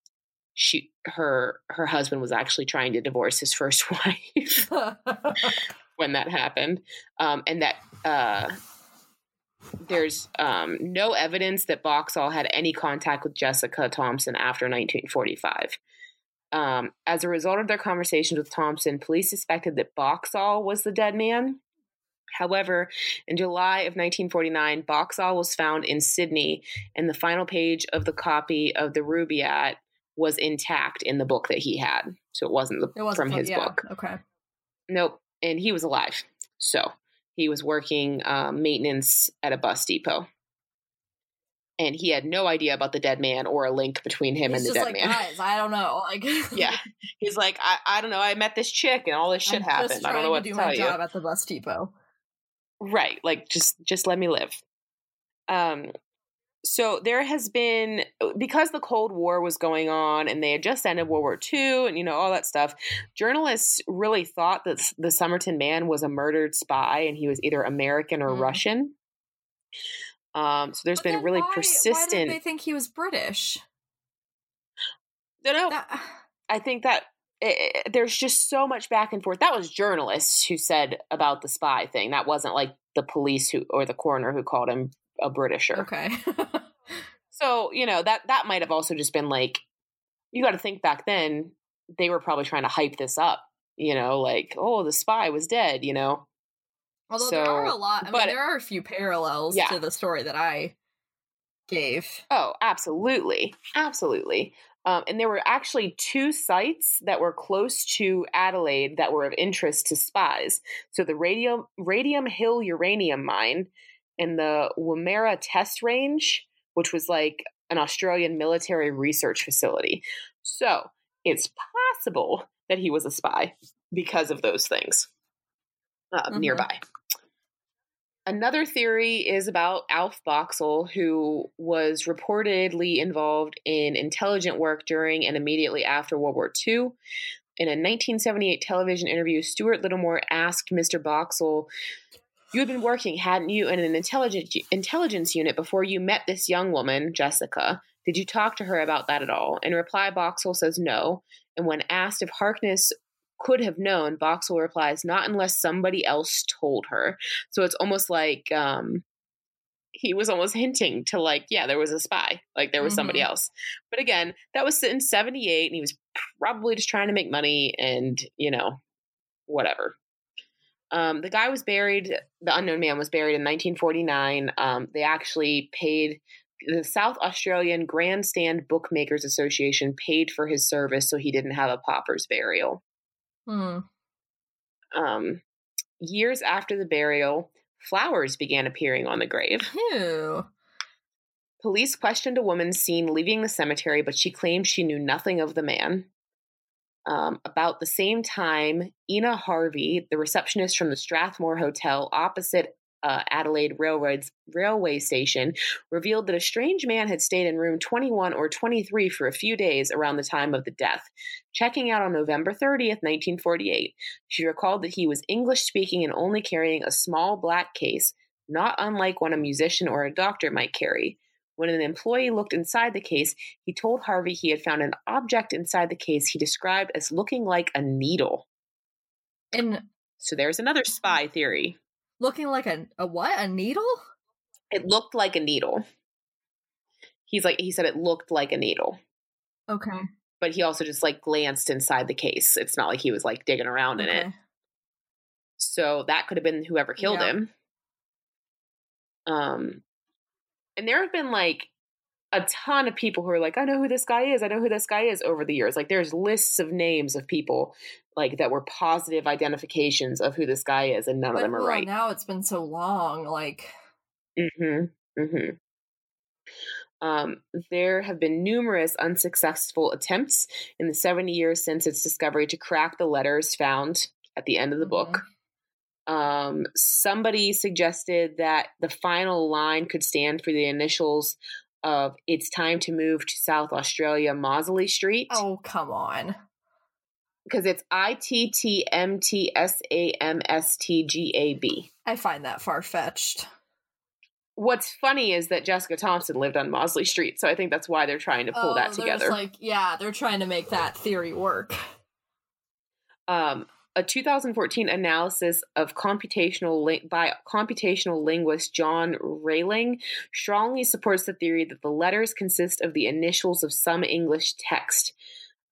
she her her husband was actually trying to divorce his first wife when that happened, um, and that uh, there's um, no evidence that Boxall had any contact with Jessica Thompson after 1945. Um, as a result of their conversations with Thompson, police suspected that Boxall was the dead man. However, in July of 1949, Boxall was found in Sydney, and the final page of the copy of the Rubaiyat was intact in the book that he had. So it wasn't the, it wasn't from his yeah, book. Okay. Nope. And he was alive. So he was working um, maintenance at a bus depot. And he had no idea about the dead man or a link between him He's and the dead like, man. guys, I don't know. Like, yeah. He's like, I, I don't know. I met this chick and all this shit I'm happened. I don't know what to to, do tell my you. job at the bus depot. Right. Like just just let me live. Um so there has been because the Cold War was going on and they had just ended World War II and you know all that stuff. Journalists really thought that the Somerton man was a murdered spy and he was either American or Mhm. Russian. Um, so there's But been really why, Why persistent. did they think he was British? don't know. That- I think that eh, eh, there's just so much back and forth. That was journalists who said about the spy thing. That wasn't like the police who or the coroner who called him a Britisher. okay. So, you know, that that might have also just been like you got to think back then they were probably trying to hype this up, you know, like, oh, the spy was dead, you know. Although there are a lot. I mean, there are a few parallels Yeah. to the story that I gave. Oh, absolutely. Absolutely. Um, and there were actually two sites that were close to Adelaide that were of interest to spies. So the Radium, Radium Hill uranium mine and the Woomera test range, which was like an Australian military research facility. So it's possible that he was a spy because of those things uh, Mhm. nearby. Another theory is about Alf Boxall, who was reportedly involved in intelligent work during and immediately after World War II. In a 1978 television interview, Stuart Littlemore asked Mr. Boxall, You had been working, hadn't you, in an intelligence intelligence unit before you met this young woman, Jessica. Did you talk to her about that at all? In reply, Boxall says no. And when asked if Harkness could have known, Boxall replies, Not unless somebody else told her. So it's almost like um, he was almost hinting to, like, yeah, there was a spy, like there was somebody else. But again, that was in 78, and he was probably just trying to make money and, you know, whatever. Um, the guy was buried, the unknown man was buried in 1949. Um, they actually paid the South Australian Grandstand Bookmakers Association paid for his service so he didn't have a pauper's burial. Hmm. Um, years after the burial, flowers began appearing on the grave. Ew. Police questioned a woman seen leaving the cemetery, but she claimed she knew nothing of the man. Um, about the same time, Ina Harvey, the receptionist from the Strathmore Hotel opposite uh, Adelaide Railroad's railway station, revealed that a strange man had stayed in room 21 or 23 for a few days around the time of the death. Checking out on November 30th, 1948, she recalled that he was English speaking and only carrying a small black case, not unlike one a musician or a doctor might carry. When an employee looked inside the case, he told Harvey he had found an object inside the case he described as looking like a needle. And So there's another spy theory. looking like a a what? A needle? It looked like a needle. He's like he said it looked like a needle, Okay. but he also just like glanced inside the case. It's not like he was like digging around in it. So that could have been whoever killed Yeah. him. Um, and there have been like a ton of people who are like, I know who this guy is. I know who this guy is over the years. Like there's lists of names of people like that were positive identifications of who this guy is, and none But of them are well, right. now it's been so long. Like, Mm-hmm. Mm-hmm. Um, there have been numerous unsuccessful attempts in the 70 years since its discovery to crack the letters found at the end of the book. Um, somebody suggested that the final line could stand for the initials of "It's time to move to South Australia, Moseley Street," oh come on. because it's I T T M T S A M S T G A B. I find that far fetched. What's funny is that Jessica Thompson lived on Moseley Street, so I think that's why they're trying to pull that together. Like, yeah, they're trying to make that theory work. um, a 2014 analysis of computational by computational linguist John Rehling strongly supports the theory that the letters consist of the initials of some English text,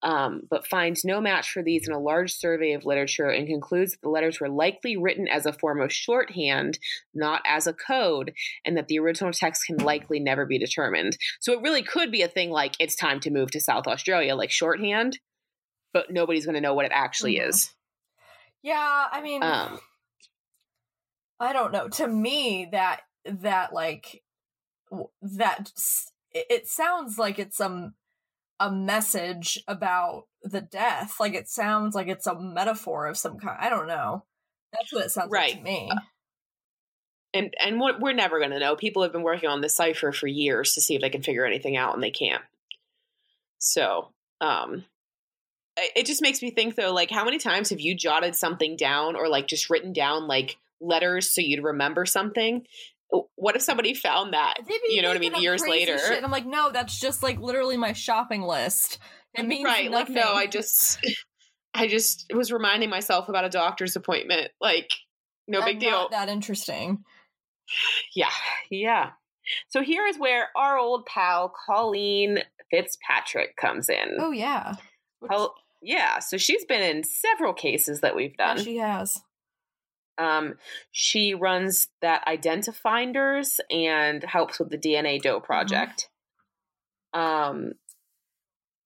um, but finds no match for these in a large survey of literature and concludes that the letters were likely written as a form of shorthand, not as a code, and that the original text can likely never be determined. So it really could be a thing like it's time to move to South Australia, like shorthand, but nobody's going to know what it actually Mhm. is. Yeah, I mean, Um, I don't know. To me, that that like that it, sounds like it's some a message about the death. Like it sounds like it's a metaphor of some kind. I don't know. That's what it sounds like to Right. me. and and what we're never going to know. People have been working on this cipher for years to see if they can figure anything out, and they can't. So, um, it just makes me think though, like, how many times have you jotted something down or like just written down like letters so you'd remember something? What if somebody found that? You know what I mean? Years later, shit. And I'm like, no, that's just like literally my shopping list. It means right? Like, nothing. no, I just, I just was reminding myself about a doctor's appointment. Like, no I'm big deal. That interesting. Yeah, yeah. So here is where our old pal Colleen Fitzpatrick comes in. Oh yeah. Col- yeah, so she's been in several cases that we've yeah, done. she has. um, she runs that Identifinders and helps with the DNA Doe project. Um,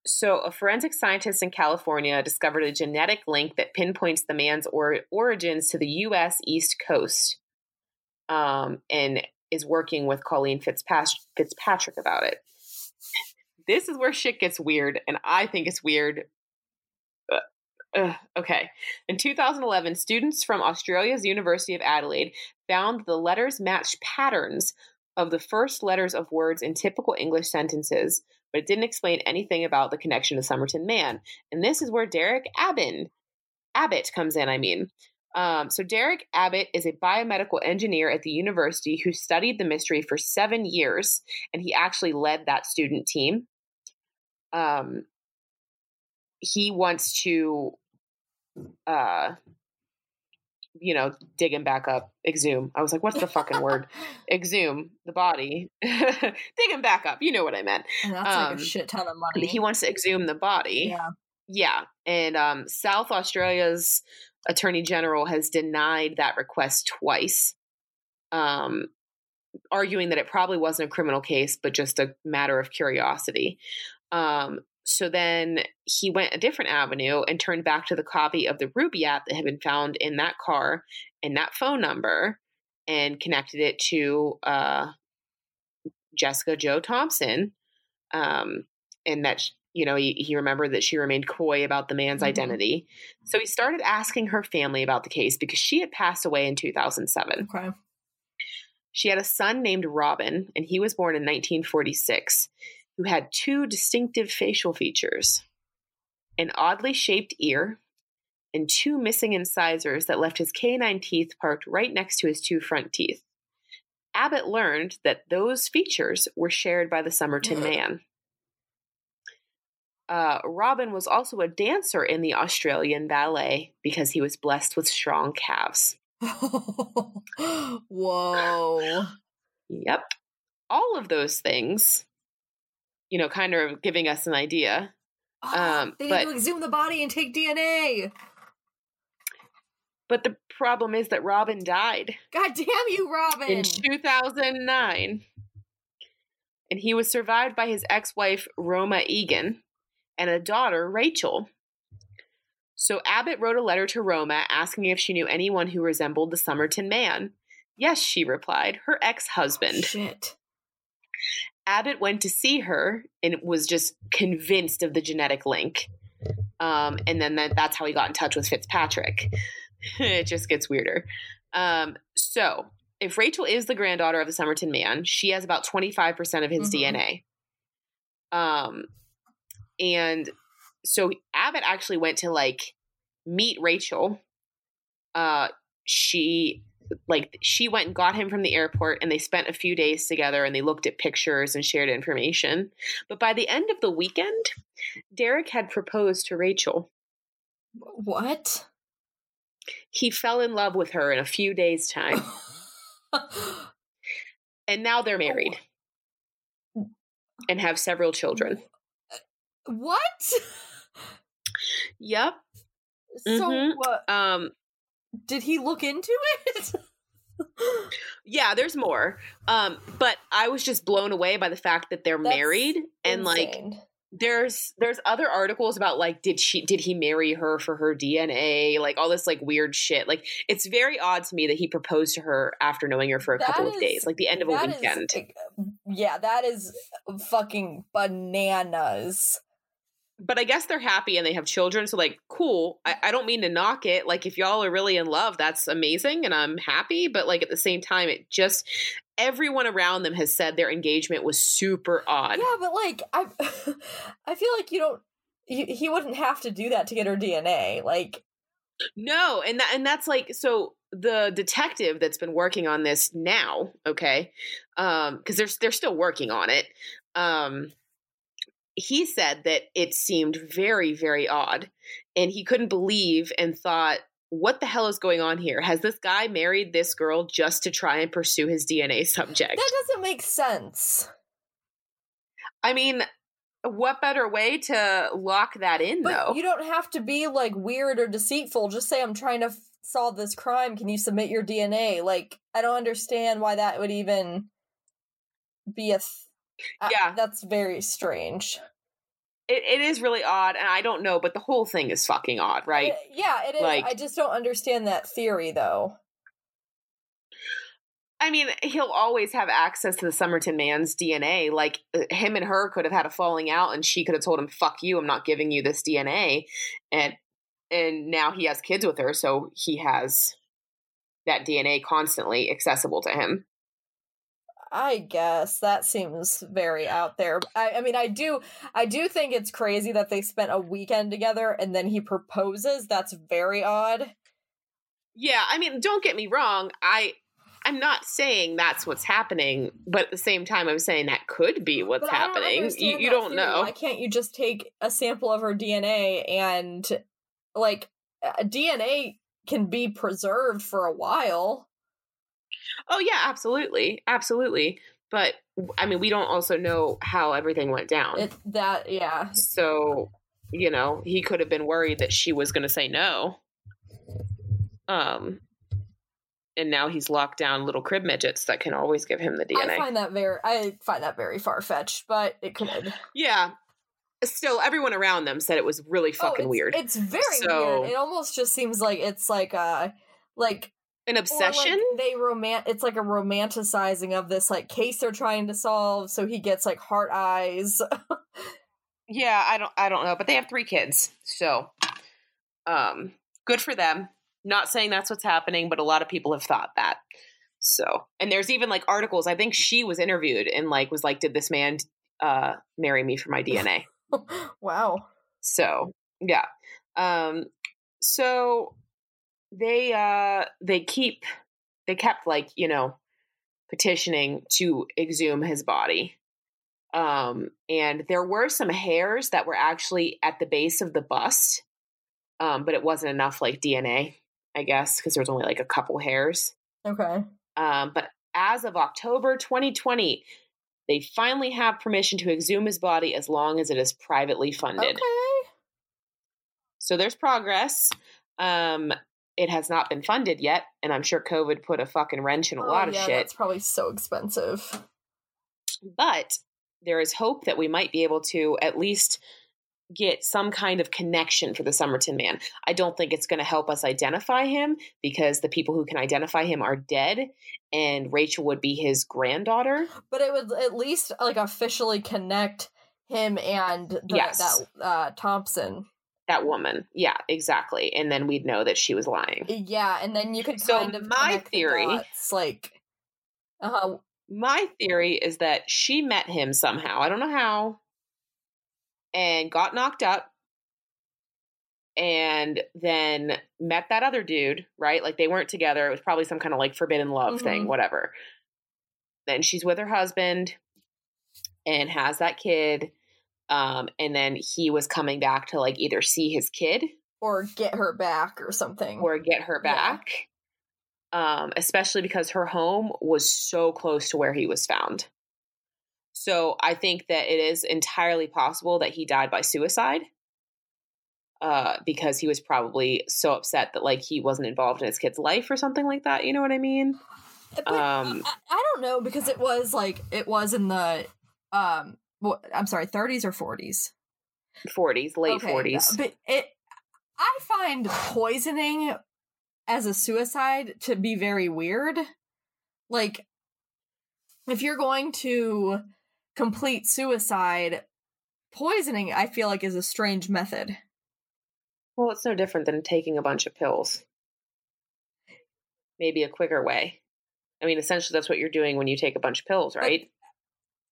so, a forensic scientist in California discovered a genetic link that pinpoints the man's or- origins to the U.S. East Coast, um, and is working with Colleen Fitzpatrick, Fitzpatrick about it. This is where shit gets weird, and I think it's weird. Uh, okay. In 2011, students from Australia's University of Adelaide found the letters matched patterns of the first letters of words in typical English sentences, but it didn't explain anything about the connection to Somerton Man. And this is where Derek Abbott, Abbott comes in, I mean. Um, so, Derek Abbott is a biomedical engineer at the university who studied the mystery for seven years, and he actually led that student team. Um, he wants to, uh, you know, dig him back up, exhume. I was like, what's the fucking word? Exhume the body, dig him back up. You know what I meant. And that's like Um, a shit ton of money. He wants to exhume the body. yeah. Yeah. And um, South Australia's attorney general has denied that request twice, um, arguing that it probably wasn't a criminal case, but just a matter of curiosity. Um, so then he went a different avenue and turned back to the copy of the Rubaiyat that had been found in that car and that phone number and connected it to uh, Jessica Joe Thompson. Um, and that you know he, he remembered that she remained coy about the man's Mhm. identity so he started asking her family about the case because she had passed away in 2007 Okay. she had a son named robin and he was born in 1946 who had two distinctive facial features an oddly shaped ear and two missing incisors that left his canine teeth parked right next to his two front teeth abbott learned that those features were shared by the somerton man uh, Robin was also a dancer in the Australian ballet because he was blessed with strong calves. Whoa. Yep. All of those things, you know, kind of giving us an idea. Um, they but- need to exhume the body and take DNA. But the problem is that Robin died God damn you, Robin. in 2009. And he was survived by his ex wife, Roma Egan, and a daughter, Rachel. So Abbott wrote a letter to Roma asking if she knew anyone who resembled the Somerton man. Yes, she replied, her ex husband. Shit. Abbott went to see her and was just convinced of the genetic link. Um, and then that, that's how he got in touch with Fitzpatrick. it just gets weirder. Um, so, if Rachel is the granddaughter of the Somerton man, she has about 25% of his Mhm. DNA. Um, and so Abbott actually went to like meet Rachel. Uh, she like she went and got him from the airport and they spent a few days together and they looked at pictures and shared information. But by the end of the weekend, Derek had proposed to Rachel. What? He fell in love with her in a few days' time, and now they're married and have several children. what? Yep. So, Mhm. uh, Um did he look into it? yeah, there's more. Um but I was just blown away by the fact that they're That's married and like there's there's other articles about like did she did he marry her for her DNA like all this like weird shit like it's very odd to me that he proposed to her after knowing her for a couple That of days like the end of a weekend like, yeah, that is fucking bananas. But I guess they're happy and they have children so like cool I, I don't mean to knock it like if y'all are really in love that's amazing and I'm happy but like at the same time it just everyone around them has said their engagement was super odd Yeah, but like I, I feel like you don't. He, he wouldn't have to do that to get her DNA. Like, No, and that and that's like so the detective that's been working on this now, okay? Um because they're they're still working on it. Um he said that it seemed very very odd and he couldn't believe and thought what the hell is going on here? Has this guy married this girl just to try and pursue his DNA subject? that doesn't make sense. I mean, what better way to lock that in But though? you don't have to be like weird or deceitful. Just say, I'm trying to f- solve this crime. Can you submit your DNA? Like, I don't understand why that would even be a. Th- I- Yeah. that's very strange. It, it is really odd, and I don't know, but the whole thing is fucking odd, right? It- yeah, it is. Like- I just don't understand that theory though. I mean, he'll always have access to the Somerton man's DNA. Like uh, him and her could have had a falling out, and she could have told him, "Fuck you, I'm not giving you this DNA," and and now he has kids with her, so he has that DNA constantly accessible to him. I guess that seems very out there. I, I mean, I do, I do think it's crazy that they spent a weekend together and then he proposes. That's very odd. Yeah, I mean, don't get me wrong. I I'm not saying that's what's happening, but at the same time, I'm saying that could be what's don't happening. You, don't theory. know. Why can't you just take a sample of her DNA and, like, uh, DNA can be preserved for a while? Oh yeah, absolutely, absolutely. But I mean, we don't also know how everything went down. It that yeah. so you know, he could have been worried that she was going to say no. Um, and now he's locked down little crib midgets that can always give him the DNA. I find that very I find that very far fetched, but it could. yeah. Still, everyone around them said it was really Oh, fucking it's, weird. It's very So- weird. It almost just seems like it's like a like An obsession. like, they romant. It's like a romanticizing of this like case they're trying to solve. So he gets like heart eyes. Yeah, I don't I don't know, but they have three kids. So um good for them. Not saying that's what's happening, but a lot of people have thought that. So, and there's even like articles, I think she was interviewed and like was like did this man uh marry me for my DNA? wow. So, yeah. Um so they uh they keep they kept like, you know, petitioning to exhume his body. Um and there were some hairs that were actually at the base of the bust. Um but it wasn't enough like DNA, I guess, because there was only like a couple hairs. Okay. Um but as of October 2020, they finally have permission to exhume his body as long as it is privately funded. Okay. So there's progress. Um, it has not been funded yet, and I'm sure COVID put a fucking wrench in a Oh, lot of shit. yeah, shit. That's probably so expensive. But there is hope that we might be able to at least get some kind of connection for the Somerton man. I don't think it's going to help us identify him because the people who can identify him are dead, and Rachel would be his granddaughter. But it would at least like officially connect him and the, Yes. that uh Thompson. That woman, yeah, exactly, and then we'd know that she was lying. Yeah, and then you could So kind of my the theory- dots, like uh huh. My theory is that she met him somehow. I don't know how. And got knocked up. And then met that other dude, right? Like they weren't together. It was probably some kind of like forbidden love thing, Mhm. whatever. Then she's with her husband and has that kid. Um, and then he was coming back to like either see his kid or get her back or something. or get her Yeah. back. Um, especially because her home was so close to where he was found. So I think that it is entirely possible that he died by suicide. Uh, because he was probably so upset that like he wasn't involved in his kid's life or something like that. You know what I mean? But Um, I, I don't know because it was like it was in the um what I'm sorry, 30s or 40s. 40s, late Okay, 40s. But it I find poisoning as a suicide to be very weird. Like if you're going to complete suicide, poisoning I feel like is a strange method. Well, it's no different than taking a bunch of pills. Maybe a quicker way. I mean, essentially, that's what you're doing when you take a bunch of pills, right?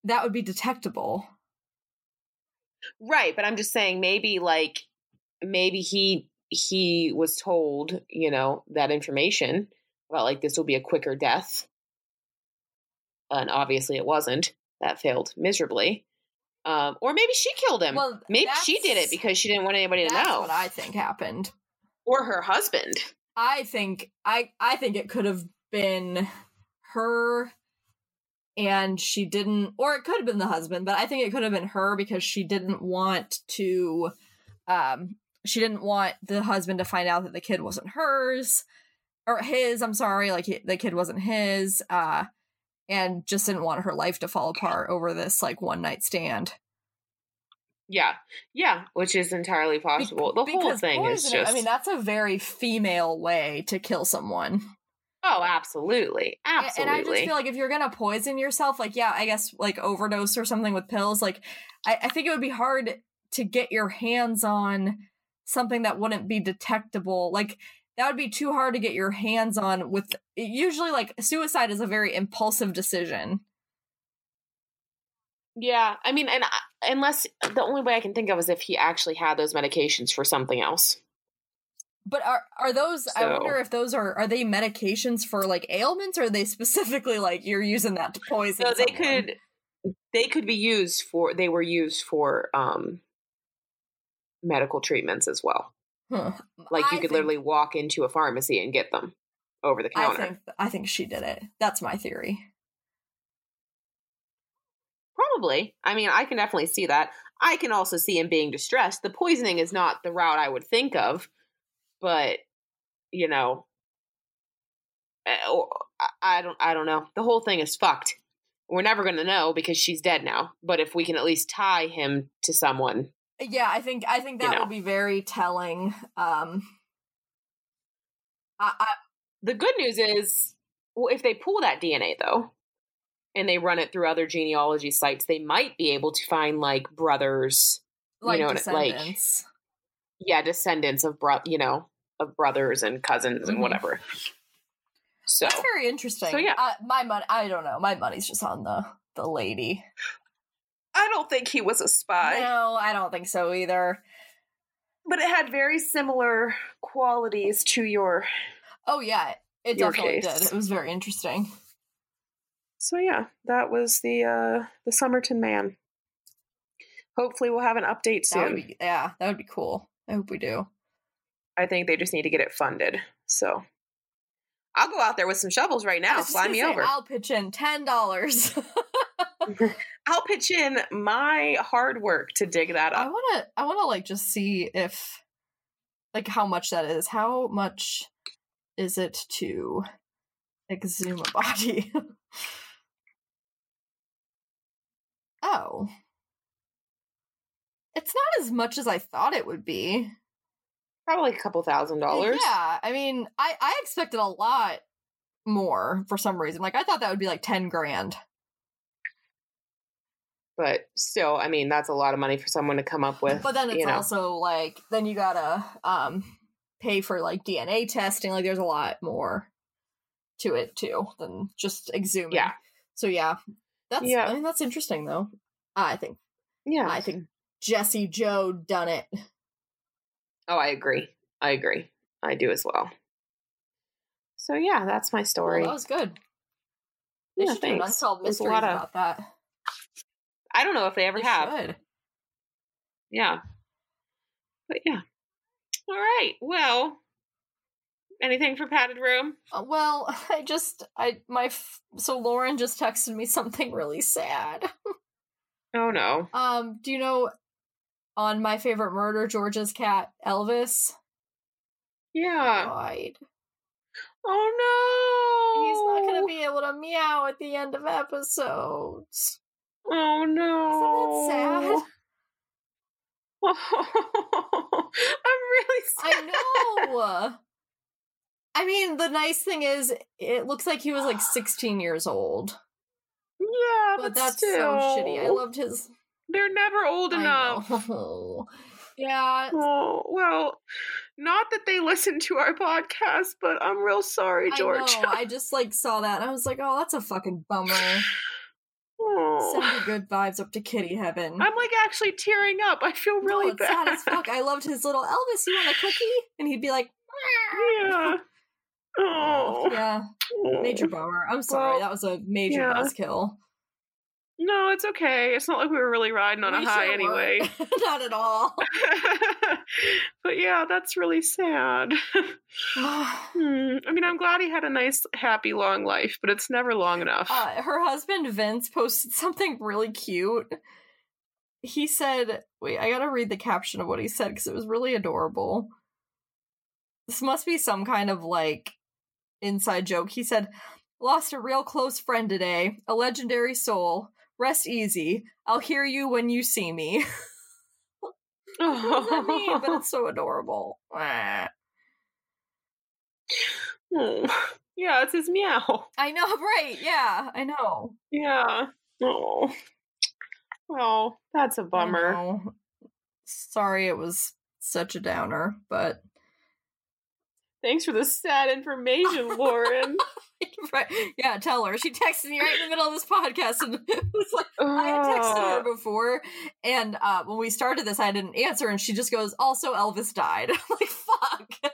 That would be detectable. Right, but I'm just saying maybe like maybe he he was told, you know, that information about like this will be a quicker death. And obviously it wasn't. That failed miserably. Um or maybe she killed him. Well, maybe she did it because she didn't want anybody to know. what I think happened. or her husband. I think I I think it could have been her and she didn't or it could have been the husband, but I think it could have been her because she didn't want to um she didn't want the husband to find out that the kid wasn't hers or his, I'm sorry, like he, the kid wasn't his uh and just didn't want her life to fall apart over this like one night stand. Yeah, yeah, which is entirely possible. the whole thing is just. I mean, that's a very female way to kill someone. Oh, absolutely, absolutely. And I just feel like if you're gonna poison yourself, like yeah, I guess like overdose or something with pills, like I, I think it would be hard to get your hands on something that wouldn't be detectable. Like that would be too hard to get your hands on with usually like suicide is a very impulsive decision. yeah, I mean, and I, unless the only way I can think of is if he actually had those medications for something else. But are are those I wonder if those are are they medications for like ailments or are they specifically like you're using that to poison So they could, they could be used for. They were used for um medical treatments as well. Huh. Like you I could literally walk into a pharmacy and get them over the counter. I think I think she did it. That's my theory. Probably. I mean, I can definitely see that. I can also see him being distressed. The poisoning is not the route I would think of, but you know, eh, I- don't. I don't know. The whole thing is fucked. We're never going to know because she's dead now. But if we can at least tie him to someone, Yeah, I think I think You that know. would be very telling. Um I, I the good news is, well, if they pull that DNA though, and they run it through other genealogy sites, they might be able to find like brothers like know, like- yeah, descendants of bro, you know, of brothers and cousins and Mhm. whatever. So That's very interesting. So, yeah. uh, my money. I don't know. My money's just on the the lady. I don't think he was a spy, No, I don't think so either. but it had very similar qualities to your. Oh yeah, it definitely case. did. It was very interesting. So yeah, that was the uh the Somerton man. Hopefully, we'll have an update That soon. be yeah, that would be cool. I hope we do. I think they just need to get it funded. So I'll go out there with some shovels right now. Fly me say, over. I'll pitch in ten dollars. I'll pitch in my hard work to dig that up. I want to I want to like just see if like how much that is. How much is it to exhume a body? oh. It's not as much as I thought it would be. Probably a couple thousand dollars. Yeah, I mean, I I expected a lot more for some reason. Like I thought that would be like 10 grand. But still, I mean, that's a lot of money for someone to come up with. But then it's you know. also like then you gotta um pay for like DNA testing. Like there's a lot more to it too than just exhuming. Yeah. So yeah, that's Yeah. I mean that's interesting though. I think yeah. I think Jesse Joe done it. Oh, I agree. I agree. I do as well. So yeah, that's my Well, story. that was good. They yeah, should do an thanks. unsolved There's a lot of- about that. I don't know if they ever They have. should. Yeah. But yeah. All right. Well, anything for padded room? Uh, well, I just I my f- so Lauren just texted me something really sad. Oh no. Um, do you know on my favorite murder, George's cat Elvis Yeah. died. Oh no! He's not gonna be able to meow at the end of episodes. Oh no. Isn't that sad? Oh, I'm really sad. I know. I mean, the nice thing is, it looks like he was like 16 years old, Yeah, but but, that's still, so shitty. I loved his. They're never old I enough. know. yeah, Oh well, not that they listen to our podcast, but I'm real sorry, George. I know. I just like saw that and I was like, oh, that's a fucking bummer. Oh. Send your good vibes up to kitty heaven. I'm like actually tearing up. I feel No, really it's bad. sad as fuck. I loved his little Elvis. You want a cookie? And he'd be like, Yeah. Oh, oh. yeah, major oh. bummer. I'm sorry. Well, that was a major yeah. buzzkill. No, it's okay. It's not like we were really riding on We a high sure anyway. Not at all. but yeah, that's really sad. Hmm. I mean, I'm glad he had a nice, happy, long life, but it's never long enough. Uh, her husband Vince posted something really cute. He said, "Wait, I gotta read the caption of what he said because it was really adorable." This must be some kind of like inside joke. He said, "Lost a real close friend today, a legendary soul. Rest easy. I'll hear you when you see me." What does that mean? But it's so adorable. Oh. Yeah, it's his meow. I know, right? Yeah, I know. Yeah. Oh. Well, that's a bummer. Sorry, it was such a downer, but Thanks for the sad information, Lauren. right, yeah. Tell her. She texted me right in the middle of this podcast, and was like I had texted her before, and uh, when we started this, I didn't answer, and she just goes, "Also, Elvis died." I'm like, "Fuck."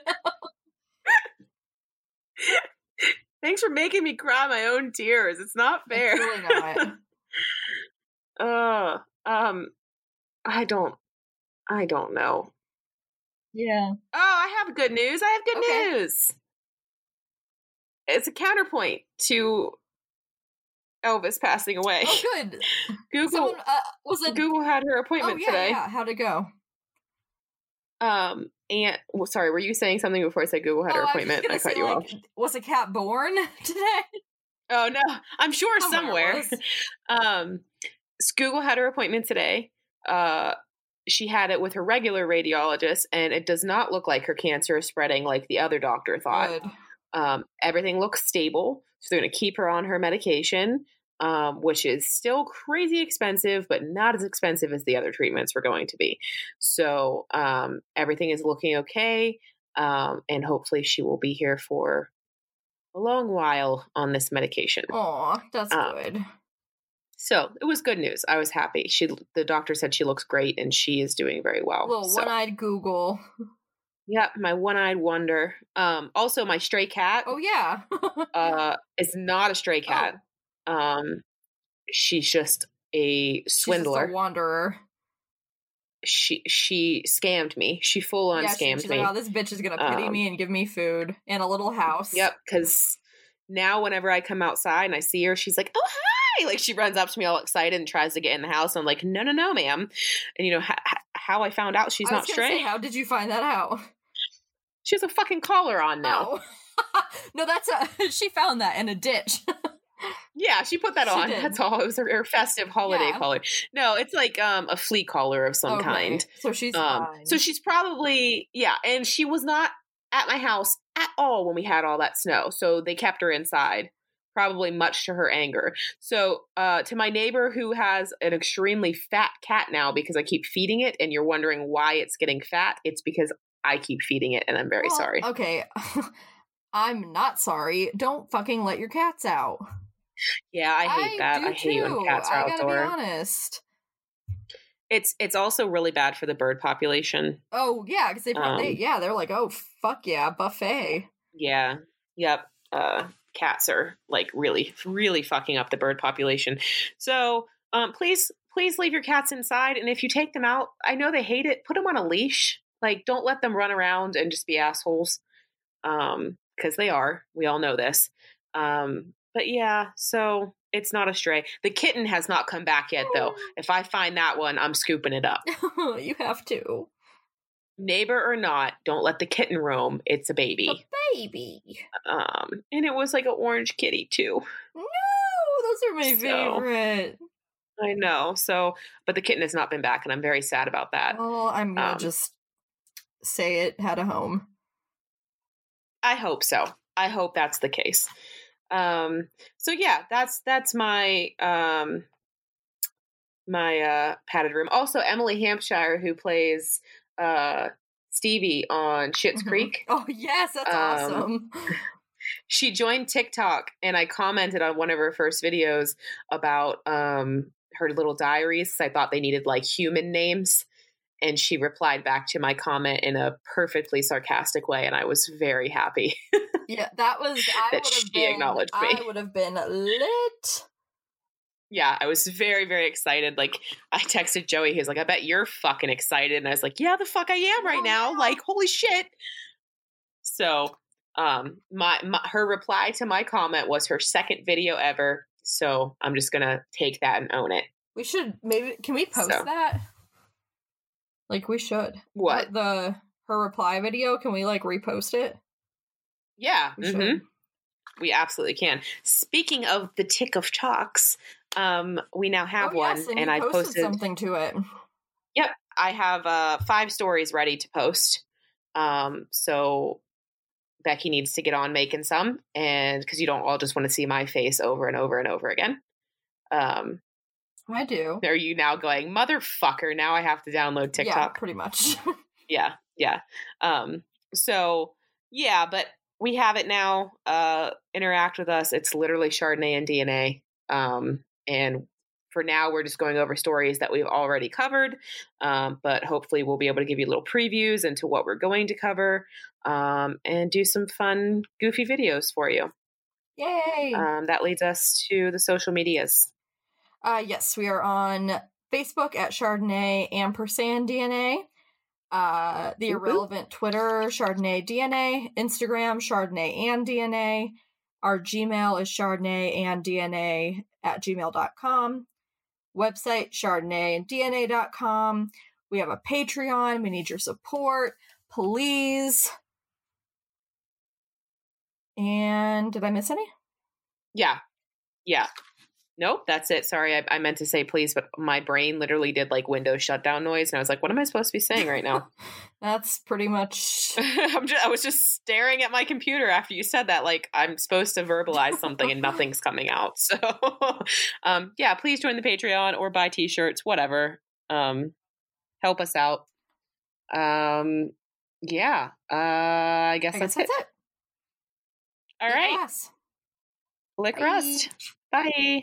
Thanks for making me cry my own tears. It's not fair. It's really uh, um, I don't, I don't know. Yeah. Oh, I have good news. I have good Okay. news. It's a counterpoint to Elvis passing away. Oh, good. Google Someone uh, was it? Google had her Oh appointment yeah, today. yeah. How'd it go? Um, and well, sorry, were you saying something before I said Google had oh, her I appointment? gonna I, cut you like, off. Was a cat born today? Oh no, I'm sure Somewhere somewhere. um, Google had her appointment today. Uh, she had it with her regular radiologist, and it does not look like her cancer is spreading like the other doctor thought. Good. Um, everything looks stable, so they're going to keep her on her medication, um, which is still crazy expensive, but not as expensive as the other treatments were going to be. So um, everything is looking okay, um, and hopefully she will be here for a long while on this medication. Aw, that's Uh, good. So it was good news. I was happy. She, the doctor said she looks great, and she is doing very well. Little So, one-eyed Google. Yep, my one-eyed wonder. Um, also, my stray cat. Oh yeah. uh is not a stray cat. Um she's just a She's just swindler. a wanderer. she she scammed me. She full on yeah, scammed she's me. like, oh, this bitch is gonna pity Um, me and give me food and a little house. Yep, cuz now whenever I come outside and I see her, she's like, "Oh, hi." Like she runs up to me all excited and tries to get in the house. I'm like, "No, no, no, ma'am." And you know ha- how I found out she's not stray? Say, how did you find that out? She has a fucking collar on now. Oh. no, that's a. She found that in a ditch. Yeah, she put that She on. did. That's all. It was her, her festive holiday Yeah. collar. No, it's like um a flea collar of some Okay, kind. So she's Um, so she's probably yeah, and she was not at my house at all when we had all that snow. So they kept her inside, probably much to her anger. So uh, to my neighbor who has an extremely fat cat now because I keep feeding it, and you're wondering why it's getting fat, it's because I keep feeding it, and I'm very Well, sorry. Okay. I'm not sorry. Don't fucking let your cats out. yeah, I hate that. I hate when cats are I gotta outdoor. be honest. It's it's also really bad for the bird population. Oh yeah, because they probably Um, yeah they're like oh fuck yeah buffet. Yeah. Yep. Uh cats are like really really fucking up the bird population. So, um please please leave your cats inside and if you take them out, I know they hate it, put them on a leash. Like don't let them run around and just be assholes. Um cuz they are. We all know this. Um but yeah, so it's not a stray. The kitten has not come back yet though. If I find that one, I'm scooping it up. you have to. Neighbor or not, don't let the kitten roam. It's a baby. A baby. Um, and it was like an orange kitty too. No, those are my So- favorite. I know. So, but the kitten has not been back, and I'm very sad about that. Well, I'm gonna Um, just say it had a home. I hope so. I hope that's the case. Um, so yeah, that's that's my um my uh padded room. Also, Emily Hampshire, who plays uh Stevie on Schitt's Mhm. Creek. Oh yes, that's Um, awesome. she joined TikTok and I commented on one of her first videos about um her little diaries. I thought they needed like human names. And she replied back to my comment in a perfectly sarcastic way, and I was very happy. Yeah, that was I that would have she been. acknowledged me. I would have been lit. yeah, I was very, very excited. Like, I texted Joey, he was like, I bet you're fucking excited. And I was like, Yeah, the fuck I am right Oh, now. Like, holy shit. So, um, my, my her reply to my comment was her second video ever. So I'm just gonna take that and own it. We should maybe can we post So. that? Like we should. What? the her reply video? Can we like repost it? Yeah, We mhm. we absolutely can. Speaking of the tick of talks, um, we now have oh, one, yes, and you I posted, posted. something to it. Yep. I have uh, five stories ready to post. Um, so Becky needs to get on making some, and because you don't all just want to see my face over and over and over again. Um, I do. are you now going motherfucker? Now I have to download TikTok? Yeah, pretty much. Yeah, yeah. Um, so yeah, but we have it now. Uh, interact with us. It's literally Chardonnay and DNA. Um, and for now, we're just going over stories that we've already covered. Um, but hopefully, we'll be able to give you little previews into what we're going to cover um, and do some fun, goofy videos for you. Yay! Um, that leads us to the social medias. Uh, yes, we are on Facebook at Chardonnay ampersand DNA. Uh, the Mhm. irrelevant Twitter, Chardonnay DNA. Instagram, Chardonnay and DNA. Our Gmail is Chardonnay and DNA at gmail.com. Website, Chardonnay and DNA.com. We have a Patreon. We need your support. Please. And did I miss any? Yeah. Yeah. Nope, that's it. Sorry, I, I meant to say please, but my brain literally did like Windows shutdown noise, and I was like, "What am I supposed to be saying right now?" That's pretty much I'm just, I was just staring at my computer after you said that, like I'm supposed to verbalize something and nothing's coming out. So, um, yeah, please join the Patreon or buy T-shirts, whatever. Um, help us out. Um, yeah, uh, I guess I that's, guess that's it. it. All right, lick Bye. rust. Bye.